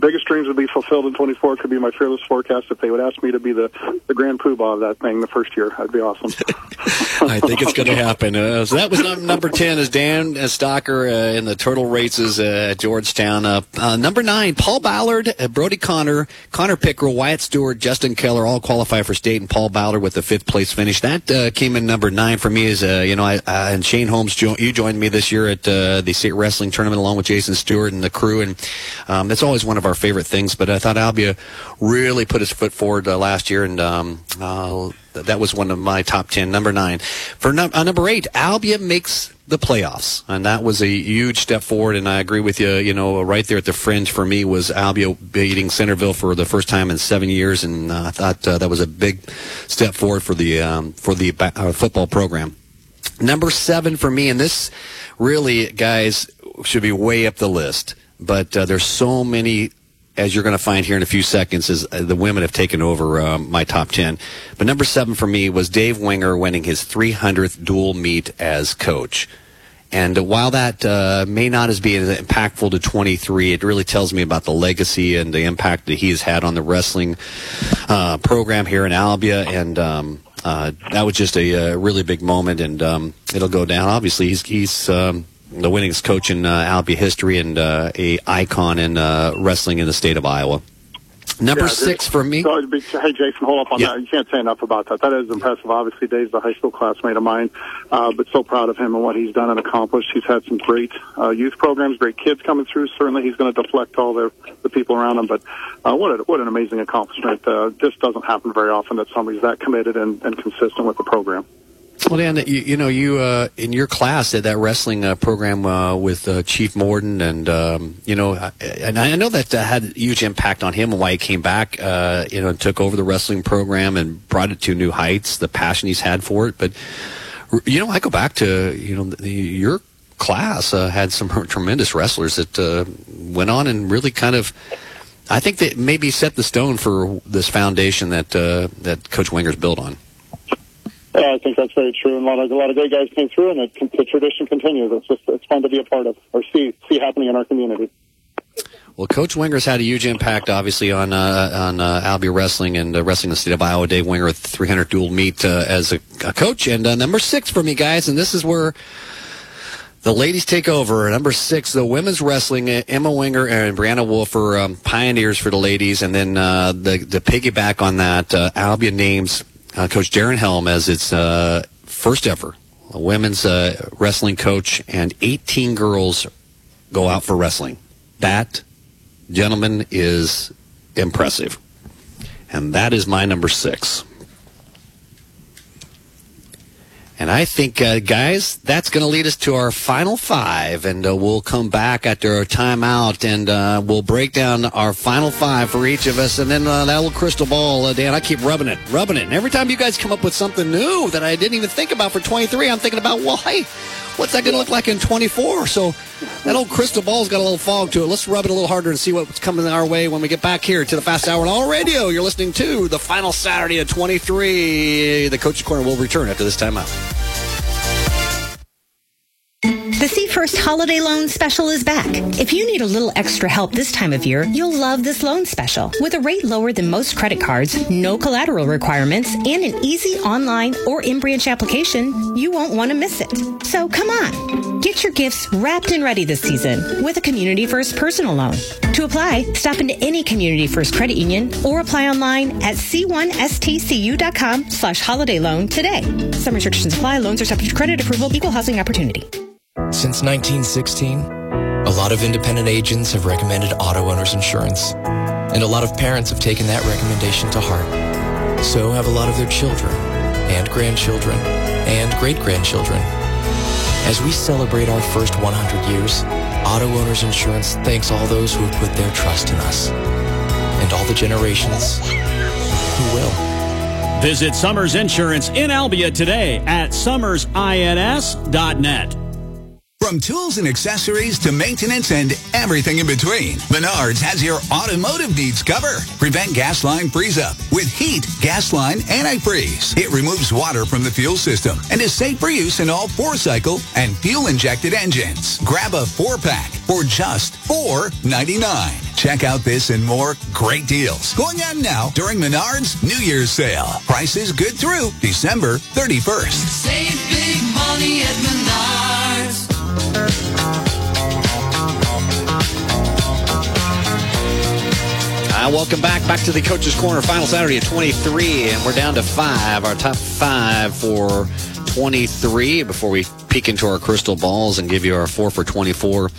G: biggest dreams would be fulfilled in 24. Could be my fearless forecast if they would ask me to be the the grand poobah of that thing the first year. That'd be awesome. (laughs)
E: I think it's going to happen. Uh, so that was number 10 is Dan Stocker uh, in the turtle races uh, at Georgetown. Uh, uh, number nine, Paul Ballard, uh, Brody Connor, Connor Pickrell, Wyatt Stewart, Justin Keller all qualify for state, and Paul Ballard with the fifth place finish. That came in number nine for me. Is you know, I, and Shane Holmes, jo- you joined me this year at the state wrestling tournament along with Jason Stewart and the crew, and um, that's always one of our favorite things. But I thought Albia really put his foot forward last year, and um, that was one of my top 10. Number nine. For no, uh, number eight, Albia makes the playoffs. And that was a huge step forward. And I agree with you, you know, right there at the fringe for me was Albia beating Centerville for the first time in seven years. And uh, I thought uh, that was a big step forward for the, um, for the uh, football program. Number seven for me, and this really, guys, should be way up the list. But uh, there's so many as you're going to find here in a few seconds, is uh, the women have taken over um, my top 10. But number seven for me was Dave Winger winning his 300th dual meet as coach. And while that uh, may not as be as impactful to 23, it really tells me about the legacy and the impact that he has had on the wrestling uh, program here in Albia. And um, uh, that was just a, a, really big moment, and um, it'll go down. Obviously, he's, he's um, the winningest coach in uh, Albia history and uh, a icon in uh, wrestling in the state of Iowa. Number yeah, six for me.
G: So, hey, Jason, hold up on yeah. that. You can't say enough about that. That is impressive. Obviously, Dave's a high school classmate of mine, uh, but so proud of him and what he's done and accomplished. He's had some great uh, youth programs, great kids coming through. Certainly, he's going to deflect all the the people around him. But uh, what a, what an amazing accomplishment. Uh, this doesn't happen very often that somebody's that committed and, and consistent with the program.
E: Well, Dan, you, you know, you uh, in your class at that wrestling uh, program uh, with uh, Chief Morden, and um, you know, and I know that had a huge impact on him and why he came back. Uh, you know, and took over the wrestling program and brought it to new heights. The passion he's had for it, but you know, I go back to you know the, your class uh, had some (laughs) tremendous wrestlers that went on and really kind of. I think that maybe set the stone for this foundation that that Coach Winger's built on.
G: Yeah, I think that's very true. And a lot of a lot of great guys came through, and it, the tradition continues. It's just it's fun to be a part of or see see happening in our community.
E: Well, Coach Winger's had a huge impact, obviously, on uh, on uh, wrestling and uh, wrestling the state of Iowa. Dave Winger with 300 dual meet uh, as a, a, coach, and uh, number six for me, guys, and this is where the ladies take over. Number six, the women's wrestling. Emma Winger and Brianna Wolf are um, pioneers for the ladies, and then uh, the the piggyback on that, uh, Albia names uh, Coach Darren Helm as its uh, first ever women's uh, wrestling coach, and 18 girls go out for wrestling. That, gentlemen, is impressive. And that is my number six. And I think, uh, guys, that's going to lead us to our final five. And uh, we'll come back after our timeout and uh, we'll break down our final five for each of us. And then uh, that little crystal ball, uh, Dan, I keep rubbing it, rubbing it. And every time you guys come up with something new that I didn't even think about for 23, I'm thinking about, well, hey, what's that going to look like in 24? So that old crystal ball's got a little fog to it. Let's rub it a little harder and see what's coming our way when we get back here to the Fast Hour on All Radio. You're listening to the final Saturday of 23. The Coach's Corner will return after this timeout.
H: The C First holiday loan special is back. If you need a little extra help this time of year, you'll love this loan special. With a rate lower than most credit cards, no collateral requirements, and an easy online or in-branch application, you won't want to miss it. So come on. Get your gifts wrapped and ready this season with a Community First personal loan. To apply, stop into any Community First credit union or apply online at c1stcu.com slash holiday loan today. Some restrictions apply. Loans are subject to credit approval, equal housing opportunity.
I: Since 1916, a lot of independent agents have recommended auto owners insurance. And a lot of parents have taken that recommendation to heart. So have a lot of their children and grandchildren and great-grandchildren. As we celebrate our first 100 years, Auto Owners Insurance thanks all those who have put their trust in us and all the generations who will.
J: Visit Summers Insurance in Albia today at summersins.net.
K: From tools and accessories to maintenance and everything in between, Menards has your automotive needs covered. Prevent gas line freeze up with HEET Gas Line Antifreeze. It removes water from the fuel system and is safe for use in all four-cycle and fuel-injected engines. Grab a four-pack for just $4.99. Check out this and more great deals going on now during Menards New Year's sale. Prices good through December 31st.
W: Save big money at Menards.
E: Uh, welcome back, back to the Coach's Corner. Final Saturday at 23, and we're down to five. Our top five for 23. Before we peek into our crystal balls and give you our four for 24.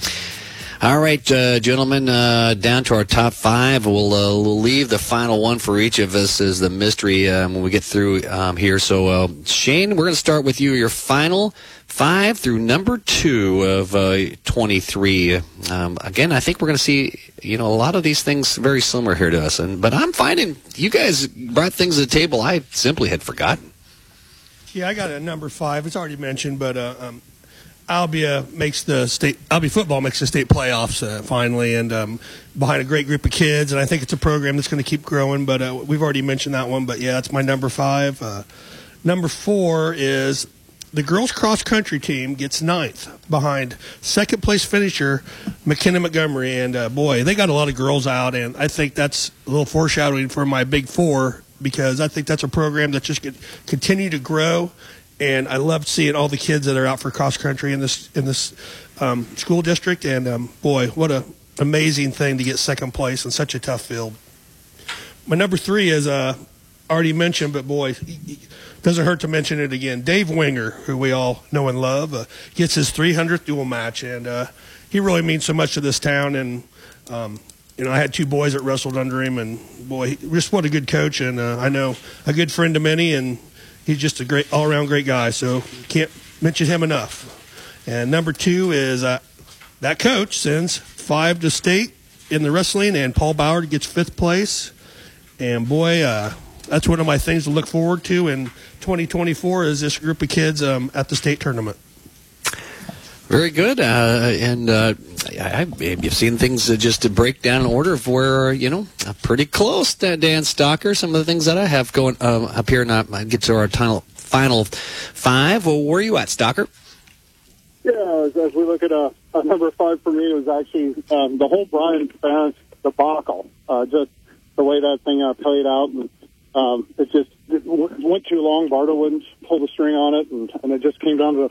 E: All right, uh, gentlemen, uh, down to our top five. We'll, uh, we'll leave the final one for each of us as the mystery um, when we get through um, here. So, uh, Shane, we're going to start with you. Your final five through number two of uh, 23. Um, again, I think we're going to see, you know, a lot of these things very similar here to us. And but I'm finding you guys brought things to the table I simply had forgotten.
D: Yeah, I got a number five. It's already mentioned, but uh, um, Albia makes the state. Albia football makes the state playoffs uh, finally, and um, behind a great group of kids. And I think it's a program that's going to keep growing. But uh, we've already mentioned that one. But yeah, that's my number five. Uh, number four is the girls cross country team gets ninth behind second place finisher McKenna Montgomery. And uh, boy, they got a lot of girls out, and I think that's a little foreshadowing for my big four because I think that's a program that just could continue to grow. And I love seeing all the kids that are out for cross country in this in this um, school district. And um, boy, what a amazing thing to get second place in such a tough field. My number three is uh, already mentioned, but boy, doesn't hurt to mention it again. Dave Winger, who we all know and love, uh, gets his 300th dual match, and uh, he really means so much to this town. And um, you know, I had two boys that wrestled under him, and boy, just what a good coach, and uh, I know a good friend to many, and he's just a great all-around great guy. So can't mention him enough. And number two is uh, that coach sends five to state in the wrestling, and Paul Bauer gets fifth place. And boy, uh, that's one of my things to look forward to in 2024 is this group of kids um, at the state tournament.
E: Very good, uh, and uh, I, you've seen things uh, just to break down in order of where you know pretty close to Dan Stocker. Some of the things that I have going um, up here, not get to our final final five. Well, where are you at, Stocker?
G: Yeah, as, as we look at uh, uh, number five for me, it was actually um, the whole Brian Ferentz debacle. Uh, just the way that thing uh, played out, and um, it just it went too long. Barta wouldn't pull the string on it, and, and it just came down to,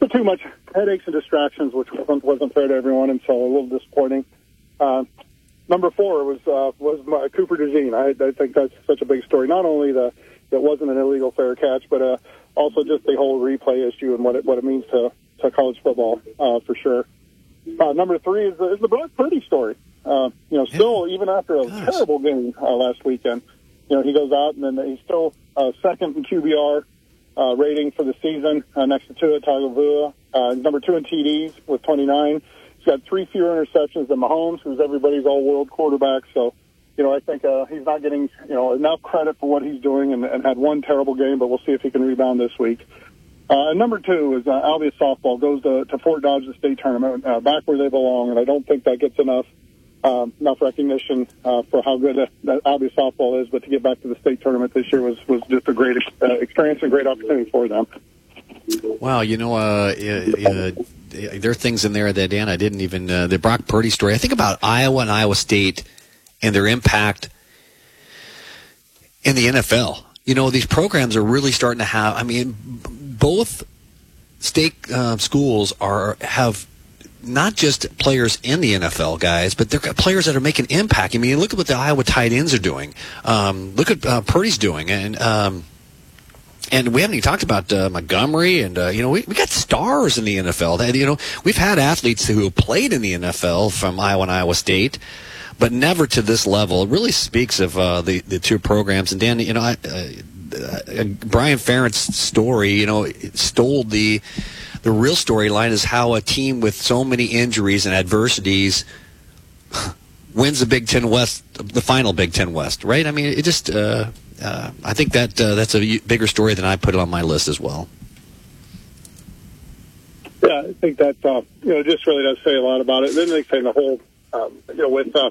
G: to too much headaches and distractions, which wasn't, wasn't fair to everyone, and so a little disappointing. Uh, number four was uh, was my Cooper DeJean. I, I think that's such a big story. Not only the it wasn't an illegal fair catch, but uh, also just the whole replay issue and what it what it means to to college football uh, for sure. Uh, number three is, the- is the Brock Purdy story. Uh, you know, still even after a terrible game uh, last weekend, you know he goes out and then he's still uh, second in QBR uh, rating for the season uh, next to Tua Tagovailoa. Uh, number two in TDs with 29. He's got three fewer interceptions than Mahomes, who's everybody's all-world quarterback. So, you know, I think uh, he's not getting you know enough credit for what he's doing, and, and had one terrible game. But we'll see if he can rebound this week. Uh, number two is uh, Albia softball goes to, to Fort Dodge the state tournament, uh, back where they belong, and I don't think that gets enough um, enough recognition uh, for how good uh, that softball is. But to get back to the state tournament this year was was just a great uh, experience and great opportunity for them.
E: Wow, you know, uh, uh, uh, there are things in there that Dan I didn't even uh, the Brock Purdy story. I think about Iowa and Iowa State and their impact in the NFL. You know, these programs are really starting to have. I mean, both state uh, schools are have not just players in the NFL, guys, but they're players that are making impact. I mean, look at what the Iowa tight ends are doing. Um, look at uh, Purdy's doing, and um, and we haven't even talked about uh, Montgomery, and uh, you know we, we got stars in the NFL. That you know we've had athletes who played in the NFL from Iowa and Iowa State, but never to this level. It really speaks of uh, the the two programs. And Dan, you know, I, uh, uh, Brian Ferentz' story, you know, stole the the real storyline is how a team with so many injuries and adversities wins the Big Ten West, the final Big Ten West, right? I mean, it just, uh, uh, I think that uh, that's a bigger story than I put it on my list as well.
X: Yeah, I think that uh, you know just really does say a lot about it. Then they say the whole, um, you know, with uh,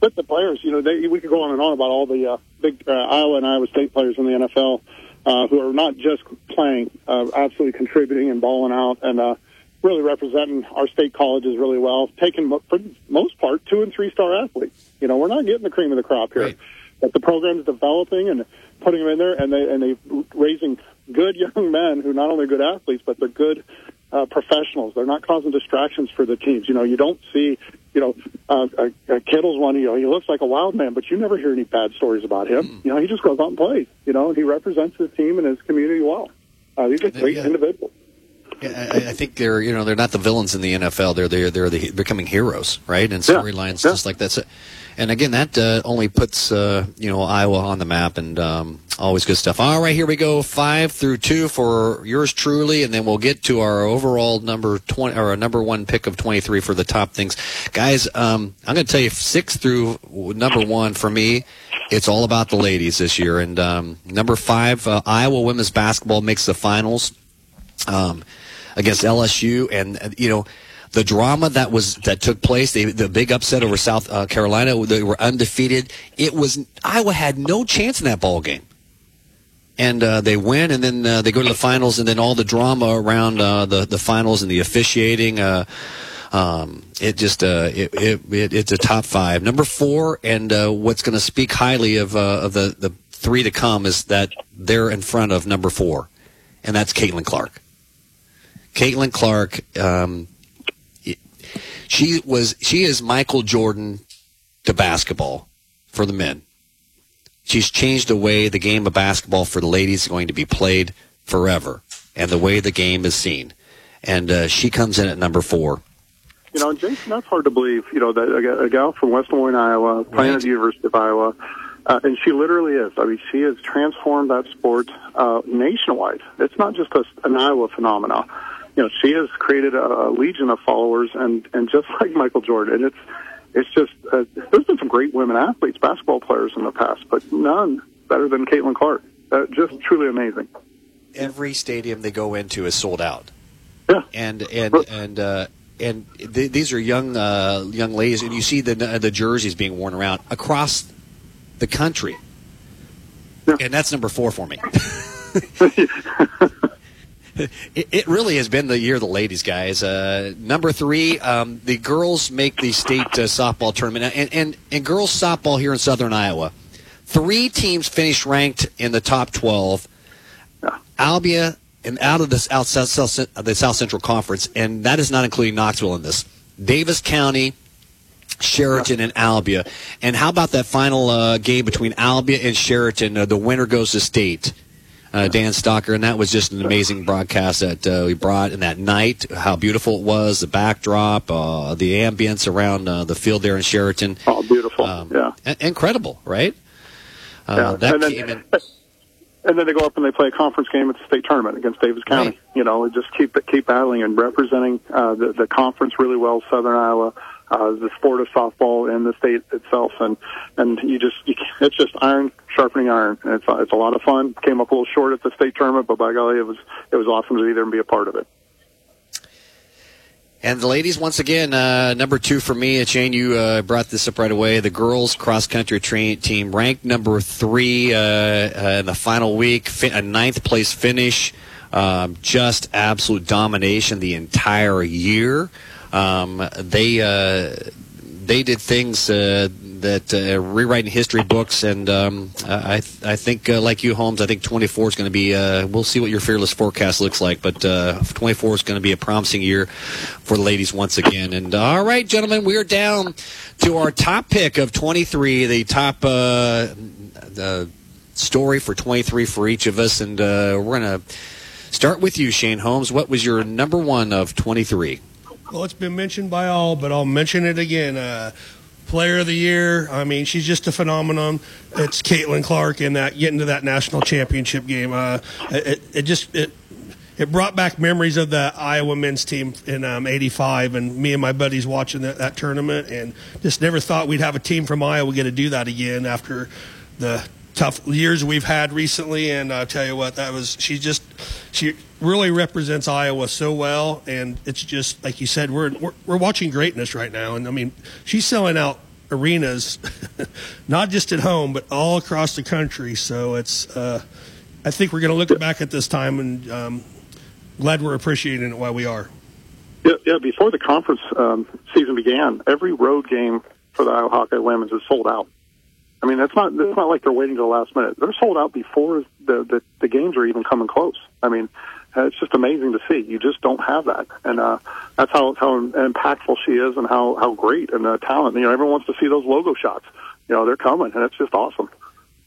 X: with the players, you know, they, we could go on and on about all the uh, big Iowa and Iowa State players in the NFL uh, who are not just playing, uh, absolutely contributing and balling out, and uh, really representing our state colleges really well. Taking for the most part two and three star athletes. You know, we're not getting the cream of the crop here,
E: Right.
X: but the program's developing and putting them in there, and they and they raising good young men who not only are good athletes but they're good uh, professionals. They're not causing distractions for the teams. You know, you don't see, you know, uh, uh, uh, Kittle's one. You know, he looks like a wild man, but you never hear any bad stories about him. You know, he just goes out and plays. You know, and he represents his team and his community well. Uh, these are great
E: Yeah.
X: individuals.
E: Yeah, I, I think they're you know they're not the villains in the NFL. They're they're they're the, becoming heroes, right? And storylines just like that. So- And again, that uh, only puts uh, you know Iowa on the map, and um, always good stuff. All right, here we go, five through two for yours truly, and then we'll get to our overall number twenty or our number one pick of twenty three for the top things, guys. Um, I'm going to tell you six through number one for me. It's all about the ladies this year, and um, number five, uh, Iowa women's basketball makes the finals um, against LSU, and you know the drama that was that took place, they, the big upset over South uh, Carolina, they were undefeated. It was Iowa had no chance in that ball game, and uh, they win, and then uh, they go to the finals, and then all the drama around uh, the the finals and the officiating. Uh, um, it just uh, it, it, it it's a top five. Number four, and uh, what's going to speak highly of uh, of the the three to come is that they're in front of number four, and that's Caitlin Clark. Caitlin Clark, um, she was she is Michael Jordan to basketball for the men. She's changed the way the game of basketball for the ladies is going to be played forever, and the way the game is seen. And uh, she comes in at number four.
G: You know, Jason, that's hard to believe. You know, that a, ga- a gal from West Des Moines, Iowa, playing at the University of Iowa, uh, and she literally is. I mean, she has transformed that sport uh, nationwide. It's not just a, an Iowa phenomenon. You know, she has created a, a legion of followers, and and just (laughs) like Michael Jordan, it's it's just uh, there's been some great women athletes, basketball players in the past, but none better than Caitlin Clark. Uh, just truly amazing.
E: Every stadium they go into is sold out. Yeah. And and and uh, and th- these are young uh, young ladies, and you see the the jerseys being worn around across the country. And that's number four for me. (laughs) (laughs) (laughs) it, really has been the year of the ladies, guys. Uh, number three, um, the girls make the state uh, softball tournament, and, and and girls softball here in Southern Iowa. Three teams finished ranked in the top twelve. Albia and out of this out South, South, the South Central Conference, and that is not including Knoxville in this. Davis County, Chariton, and Albia. And how about that final uh, game between Albia and Chariton? Uh, the winner goes to state. Uh, Dan Stocker, and that was just an amazing broadcast that uh, we brought. And that night, how beautiful it was, the backdrop, uh, the ambience around uh, the field there in Chariton.
G: Oh, beautiful!
E: yeah, incredible, right? Uh,
G: Yeah.
E: That
G: and, then,
E: came in. (laughs)
G: and then they go up and they play a conference game at the state tournament against Davis County. You know, just keep keep battling and representing uh, the the conference really well, Southern Iowa, uh, the sport of softball in the state itself, and and you just you, it's just iron sharpening iron, and it's it's a lot of fun. Came up a little short at the state tournament, but by golly, it was it was awesome to be there and be a part of it.
E: And the ladies, once again, uh, number two for me. Jane, you uh, brought this up right away. The girls cross country team ranked number three uh, uh, in the final week, fi- a ninth place finish. um, just absolute domination the entire year. Um, they uh, they did things uh, that uh, rewriting history books, and um, I I think uh, like you, Holmes. I think 24 is going to be. Uh, we'll see what your fearless forecast looks like, but uh, 24 is going to be a promising year for the ladies once again. And all right, gentlemen, we are down to our top pick of 23, the top the story for 23 for each of us, and we're going to start with you, Shane Holmes. What was your number one of 23?
D: Well, it's been mentioned by all, but I'll mention it again. Uh, player of the year. I mean, she's just a phenomenon. It's Caitlin Clark in that getting to that national championship game. Uh, it, it just it it brought back memories of the Iowa men's team in um, '85, and me and my buddies watching that, that tournament, and just never thought we'd have a team from Iowa get to do that again after the tough years we've had recently. And I tell you what, that was she just she really represents Iowa so well, and it's just like you said, we're we're, we're watching greatness right now, and I mean she's selling out arenas, (laughs) not just at home but all across the country. So it's uh, I think we're going to look back at this time and um, glad we're appreciating it while we are.
G: Yeah, yeah. Before the conference um, season began, every road game for the Iowa Hawkeye women's is sold out. I mean, that's not it's not like they're waiting to the last minute. They're sold out before the the, the games are even coming close. I mean, uh, it's just amazing to see. You just don't have that, and uh, that's how how impactful she is, and how how great and uh, talent. You know, everyone wants to see those logo shots. You know, they're coming, and it's just awesome.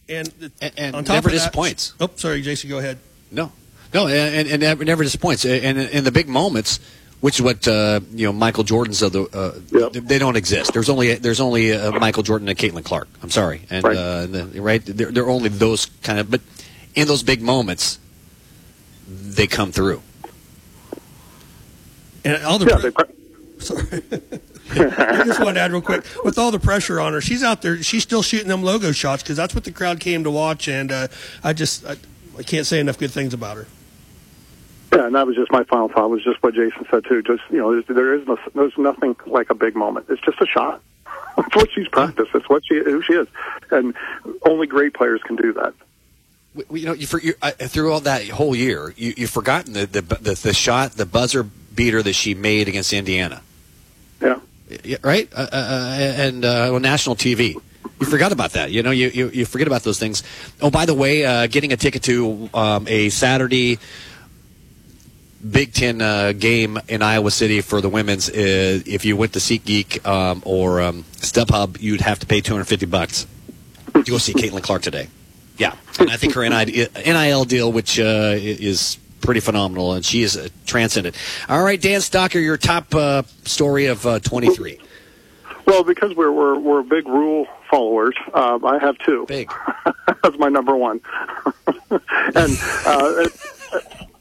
D: And,
E: and, and
D: on top
E: never
D: of that-
E: disappoints.
D: Oh, sorry, Jason, go ahead.
E: No, no, and, and never, never disappoints. And in the big moments, which is what uh, you know, Michael Jordan's of the, uh, they don't exist. There's only there's only uh, Michael Jordan and Caitlin Clark. I'm sorry, and
G: Right.
E: uh, the, right, they're, they're only those kind of. But in those big moments, they come through.
D: And all the sorry. (laughs) I just want to add real quick with all the pressure on her, she's out there. She's still shooting them logo shots because that's what the crowd came to watch. And uh, I just I, I can't say enough good things about her.
G: Yeah, and that was just my final thought. Was just what Jason said too. Just you know, there's, there is no, there's nothing like a big moment. It's just a shot. (laughs) It's what she's practiced. It's what she who she is, and only great players can do that.
E: You know, you, for, you uh, through all that whole year, you, you've forgotten the, the the the shot, the buzzer beater that she made against Indiana.
G: Yeah.
E: Yeah, right? Uh, uh, uh, and uh, on national TV. You forgot about that. You know, you, you, you forget about those things. Oh, by the way, uh, getting a ticket to um, a Saturday Big Ten uh, game in Iowa City for the women's, uh, if you went to SeatGeek um, or um, StubHub, you'd have to pay 250 bucks to go see Caitlin Clark today. Yeah, and I think her NIL deal, which uh, is pretty phenomenal, and she is uh, transcendent. All right, Dan Stocker, your top uh, story of uh, 23.
G: Well, because we're we're, we're big rule followers, uh, I have two.
E: Big. (laughs)
G: That's my number one. (laughs) and uh,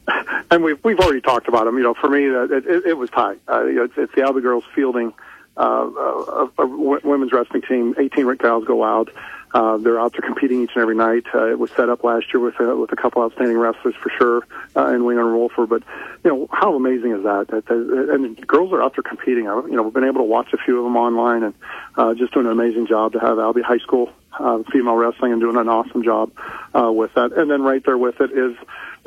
G: (laughs) and we've we've already talked about them. You know, for me, uh, it, it, it was tight. Uh, you know, it's, it's the Albia girls fielding uh, a, a w- women's wrestling team. 18 Rick Gals go out. Uh, they're out there competing each and every night. Uh, it was set up last year with uh, with a couple outstanding wrestlers for sure, uh, in Wing and Wolfer. But you know, how amazing is that? that, that and girls are out there competing. I've, you know, we've been able to watch a few of them online and uh, just doing an amazing job to have Albia High School uh, female wrestling and doing an awesome job uh, with that. And then right there with it is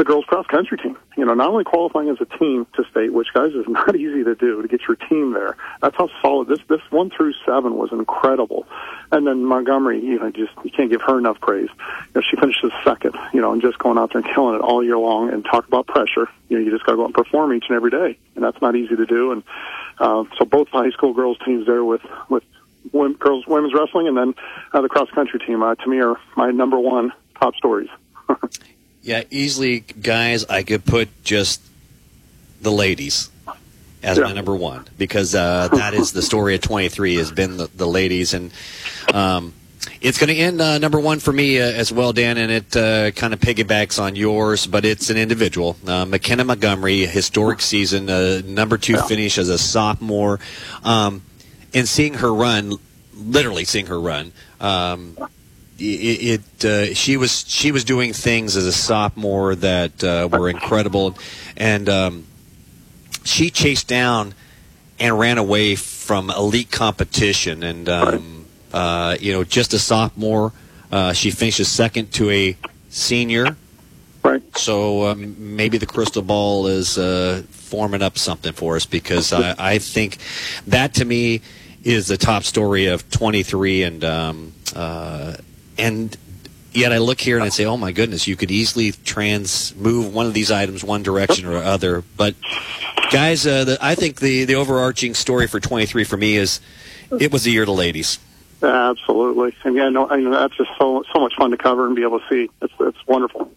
G: the girls cross country team. You know, not only qualifying as a team to state, which guys is (laughs) not easy to do to get your team there. That's how solid this this one through seven was incredible. And then Montgomery, you know, just you can't give her enough praise. You know, she finishes second, you know, and just going out there and killing it all year long. And talk about pressure. You know, you just got to go out and perform each and every day, and that's not easy to do. And uh, so both high school girls teams there with with women, girls women's wrestling, and then uh, the cross country team. Uh, to me, are my number one top stories. (laughs)
E: Yeah, easily, guys. I could put just the ladies as
G: Yeah.
E: my number one because uh, that is the story of 23 has been the, the ladies and um, it's going to end uh, number one for me uh, as well dan and it uh, kind of piggybacks on yours but it's an individual uh, mckenna montgomery historic season uh, number two finish as a sophomore um, and seeing her run literally seeing her run um, it, it uh, she was she was doing things as a sophomore that uh, were incredible, and um, she chased down and ran away from elite competition, and um, uh, you know just a sophomore, uh, she finishes second to a senior.
G: Right.
E: So um, maybe the crystal ball is uh, forming up something for us because I, I think that to me is the top story of 23 and um, uh, and yet I look here and I say, oh my goodness, you could easily trans move one of these items one direction or other. But guys, uh, the, I think the the overarching story for 23 for me is it was a year to ladies.
G: Absolutely, and yeah, no, I know that's just so so much fun to cover and be able to see. It's it's wonderful.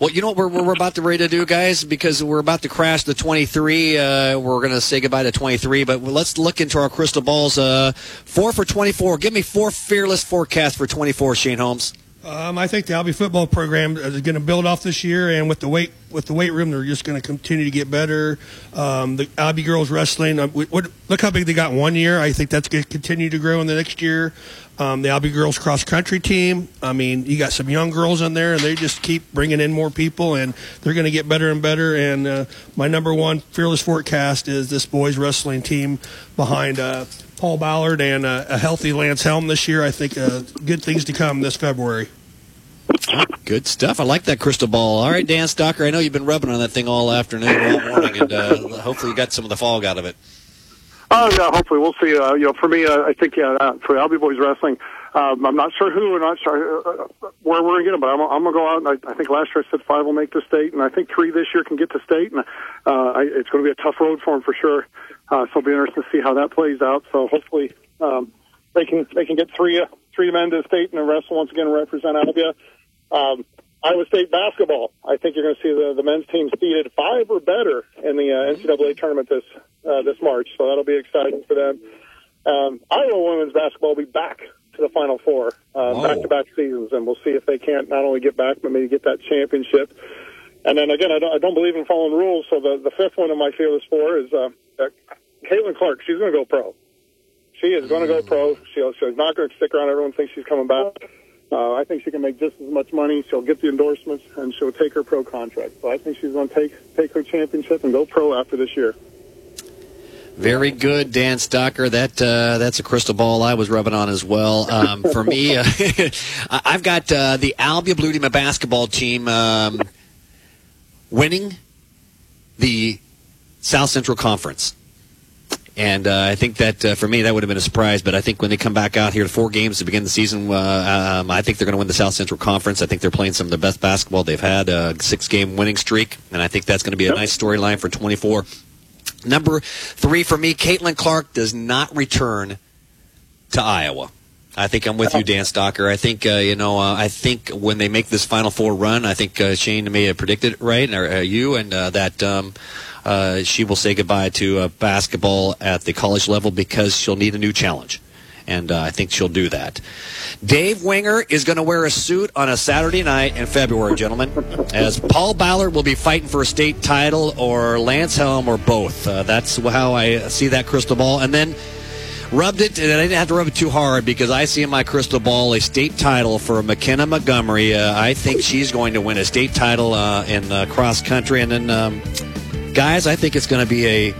E: Well, you know what we're, we're about to ready to do, guys, because we're about to crash the 23. Uh, we're going to say goodbye to 23, but let's look into our crystal balls. Uh, four for 24. Give me four fearless forecasts for 24, Shane Holmes.
D: Um, I think the Albia football program is going to build off this year, and with the weight with the weight room, they're just going to continue to get better. Um, the Albia girls wrestling, uh, what, look how big they got one year. I think that's going to continue to grow in the next year. Um, the Albia girls cross country team. I mean, you got some young girls in there, and they just keep bringing in more people, and they're going to get better and better. And uh, my number one fearless forecast is this boys wrestling team behind. Uh, Paul Ballard and uh, a healthy Lance Helm this year. I think uh, good things to come this February.
E: Good stuff. I like that crystal ball. All right, Dan Stocker, I know you've been rubbing on that thing all afternoon, all morning, and uh, hopefully you got some of the fog out of it.
G: Oh yeah, hopefully we'll see. Uh, you know, for me, uh, I think yeah, uh, for Albia Boys Wrestling, um, I'm not sure who, I'm not sure uh, where we're gonna but I'm, I'm gonna go out. And I, I think last year I said five will make the state, and I think three this year can get to state, and uh, I, it's going to be a tough road for them for sure. Uh, so it'll be interesting to see how that plays out. So hopefully um, they can they can get three uh, three men to state and wrestle once again represent Albia. Um, Iowa State basketball. I think you're going to see the, the men's team seeded five or better in the uh, NCAA tournament this uh, this March. So that'll be exciting for them. Um, Iowa women's basketball will be back to the Final Four, uh, back-to-back seasons, and we'll see if they can't not only get back but maybe get that championship. And then again, I don't, I don't believe in following rules. So the the fifth one of my fearless four is uh, uh, Caitlin Clark. She's going to go pro. She is going to go pro. She'll, she's not going to stick around. Everyone thinks she's coming back. Uh, I think she can make just as much money. She'll get the endorsements, and she'll take her pro contract. So I think she's going to take take her championship and go pro after this year.
E: Very good, Dan Stocker. That uh, that's a crystal ball I was rubbing on as well. Um, for me, uh, (laughs) I've got uh, the Albia Blue Demon basketball team um, winning the South Central Conference. And uh, I think that uh, for me that would have been a surprise. But I think when they come back out here to four games to begin the season, uh, um, I think they're going to win the South Central Conference. I think they're playing some of the best basketball they've had, a six-game winning streak, and I think that's going to be a nice storyline for 24. Number three for me, Caitlin Clark does not return to Iowa. I think I'm with you, Dan Stocker. I think uh, you know. Uh, I think when they make this Final Four run, I think uh, Shane may have predicted it right, or uh, you, and uh, that um, uh, she will say goodbye to basketball at the college level because she'll need a new challenge, and I think she'll do that. Dave Winger is going to wear a suit on a Saturday night in February, gentlemen, as Paul Ballard will be fighting for a state title, or Lance Helm, or both. That's how I see that crystal ball, and then rubbed it, and I didn't have to rub it too hard because I see in my crystal ball a state title for McKenna Montgomery. Uh, I think she's going to win a state title uh, in uh, cross country, and then um, guys, I think it's going to be a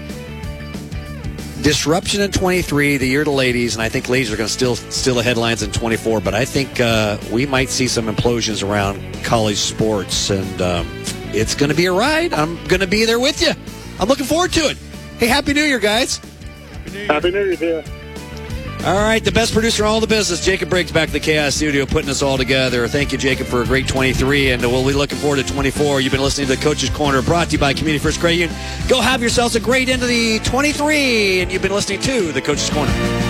E: disruption in 23, the year the ladies, and I think ladies are going to still steal the headlines in 24. But I think uh, we might see some implosions around college sports, and um, it's going to be a ride. I'm going to be there with you. I'm looking forward to it. Hey, happy New Year, guys!
G: Happy New Year to you.
E: All right, the best producer in all the business, Jacob Briggs, back to the Chaos Studio, putting us all together. Thank you, Jacob, for a great 23, and uh, we'll be looking forward to 24. You've been listening to the Coach's Corner, brought to you by Community First Credit Union. Go have yourselves a great end of the 23, and you've been listening to the Coach's Corner.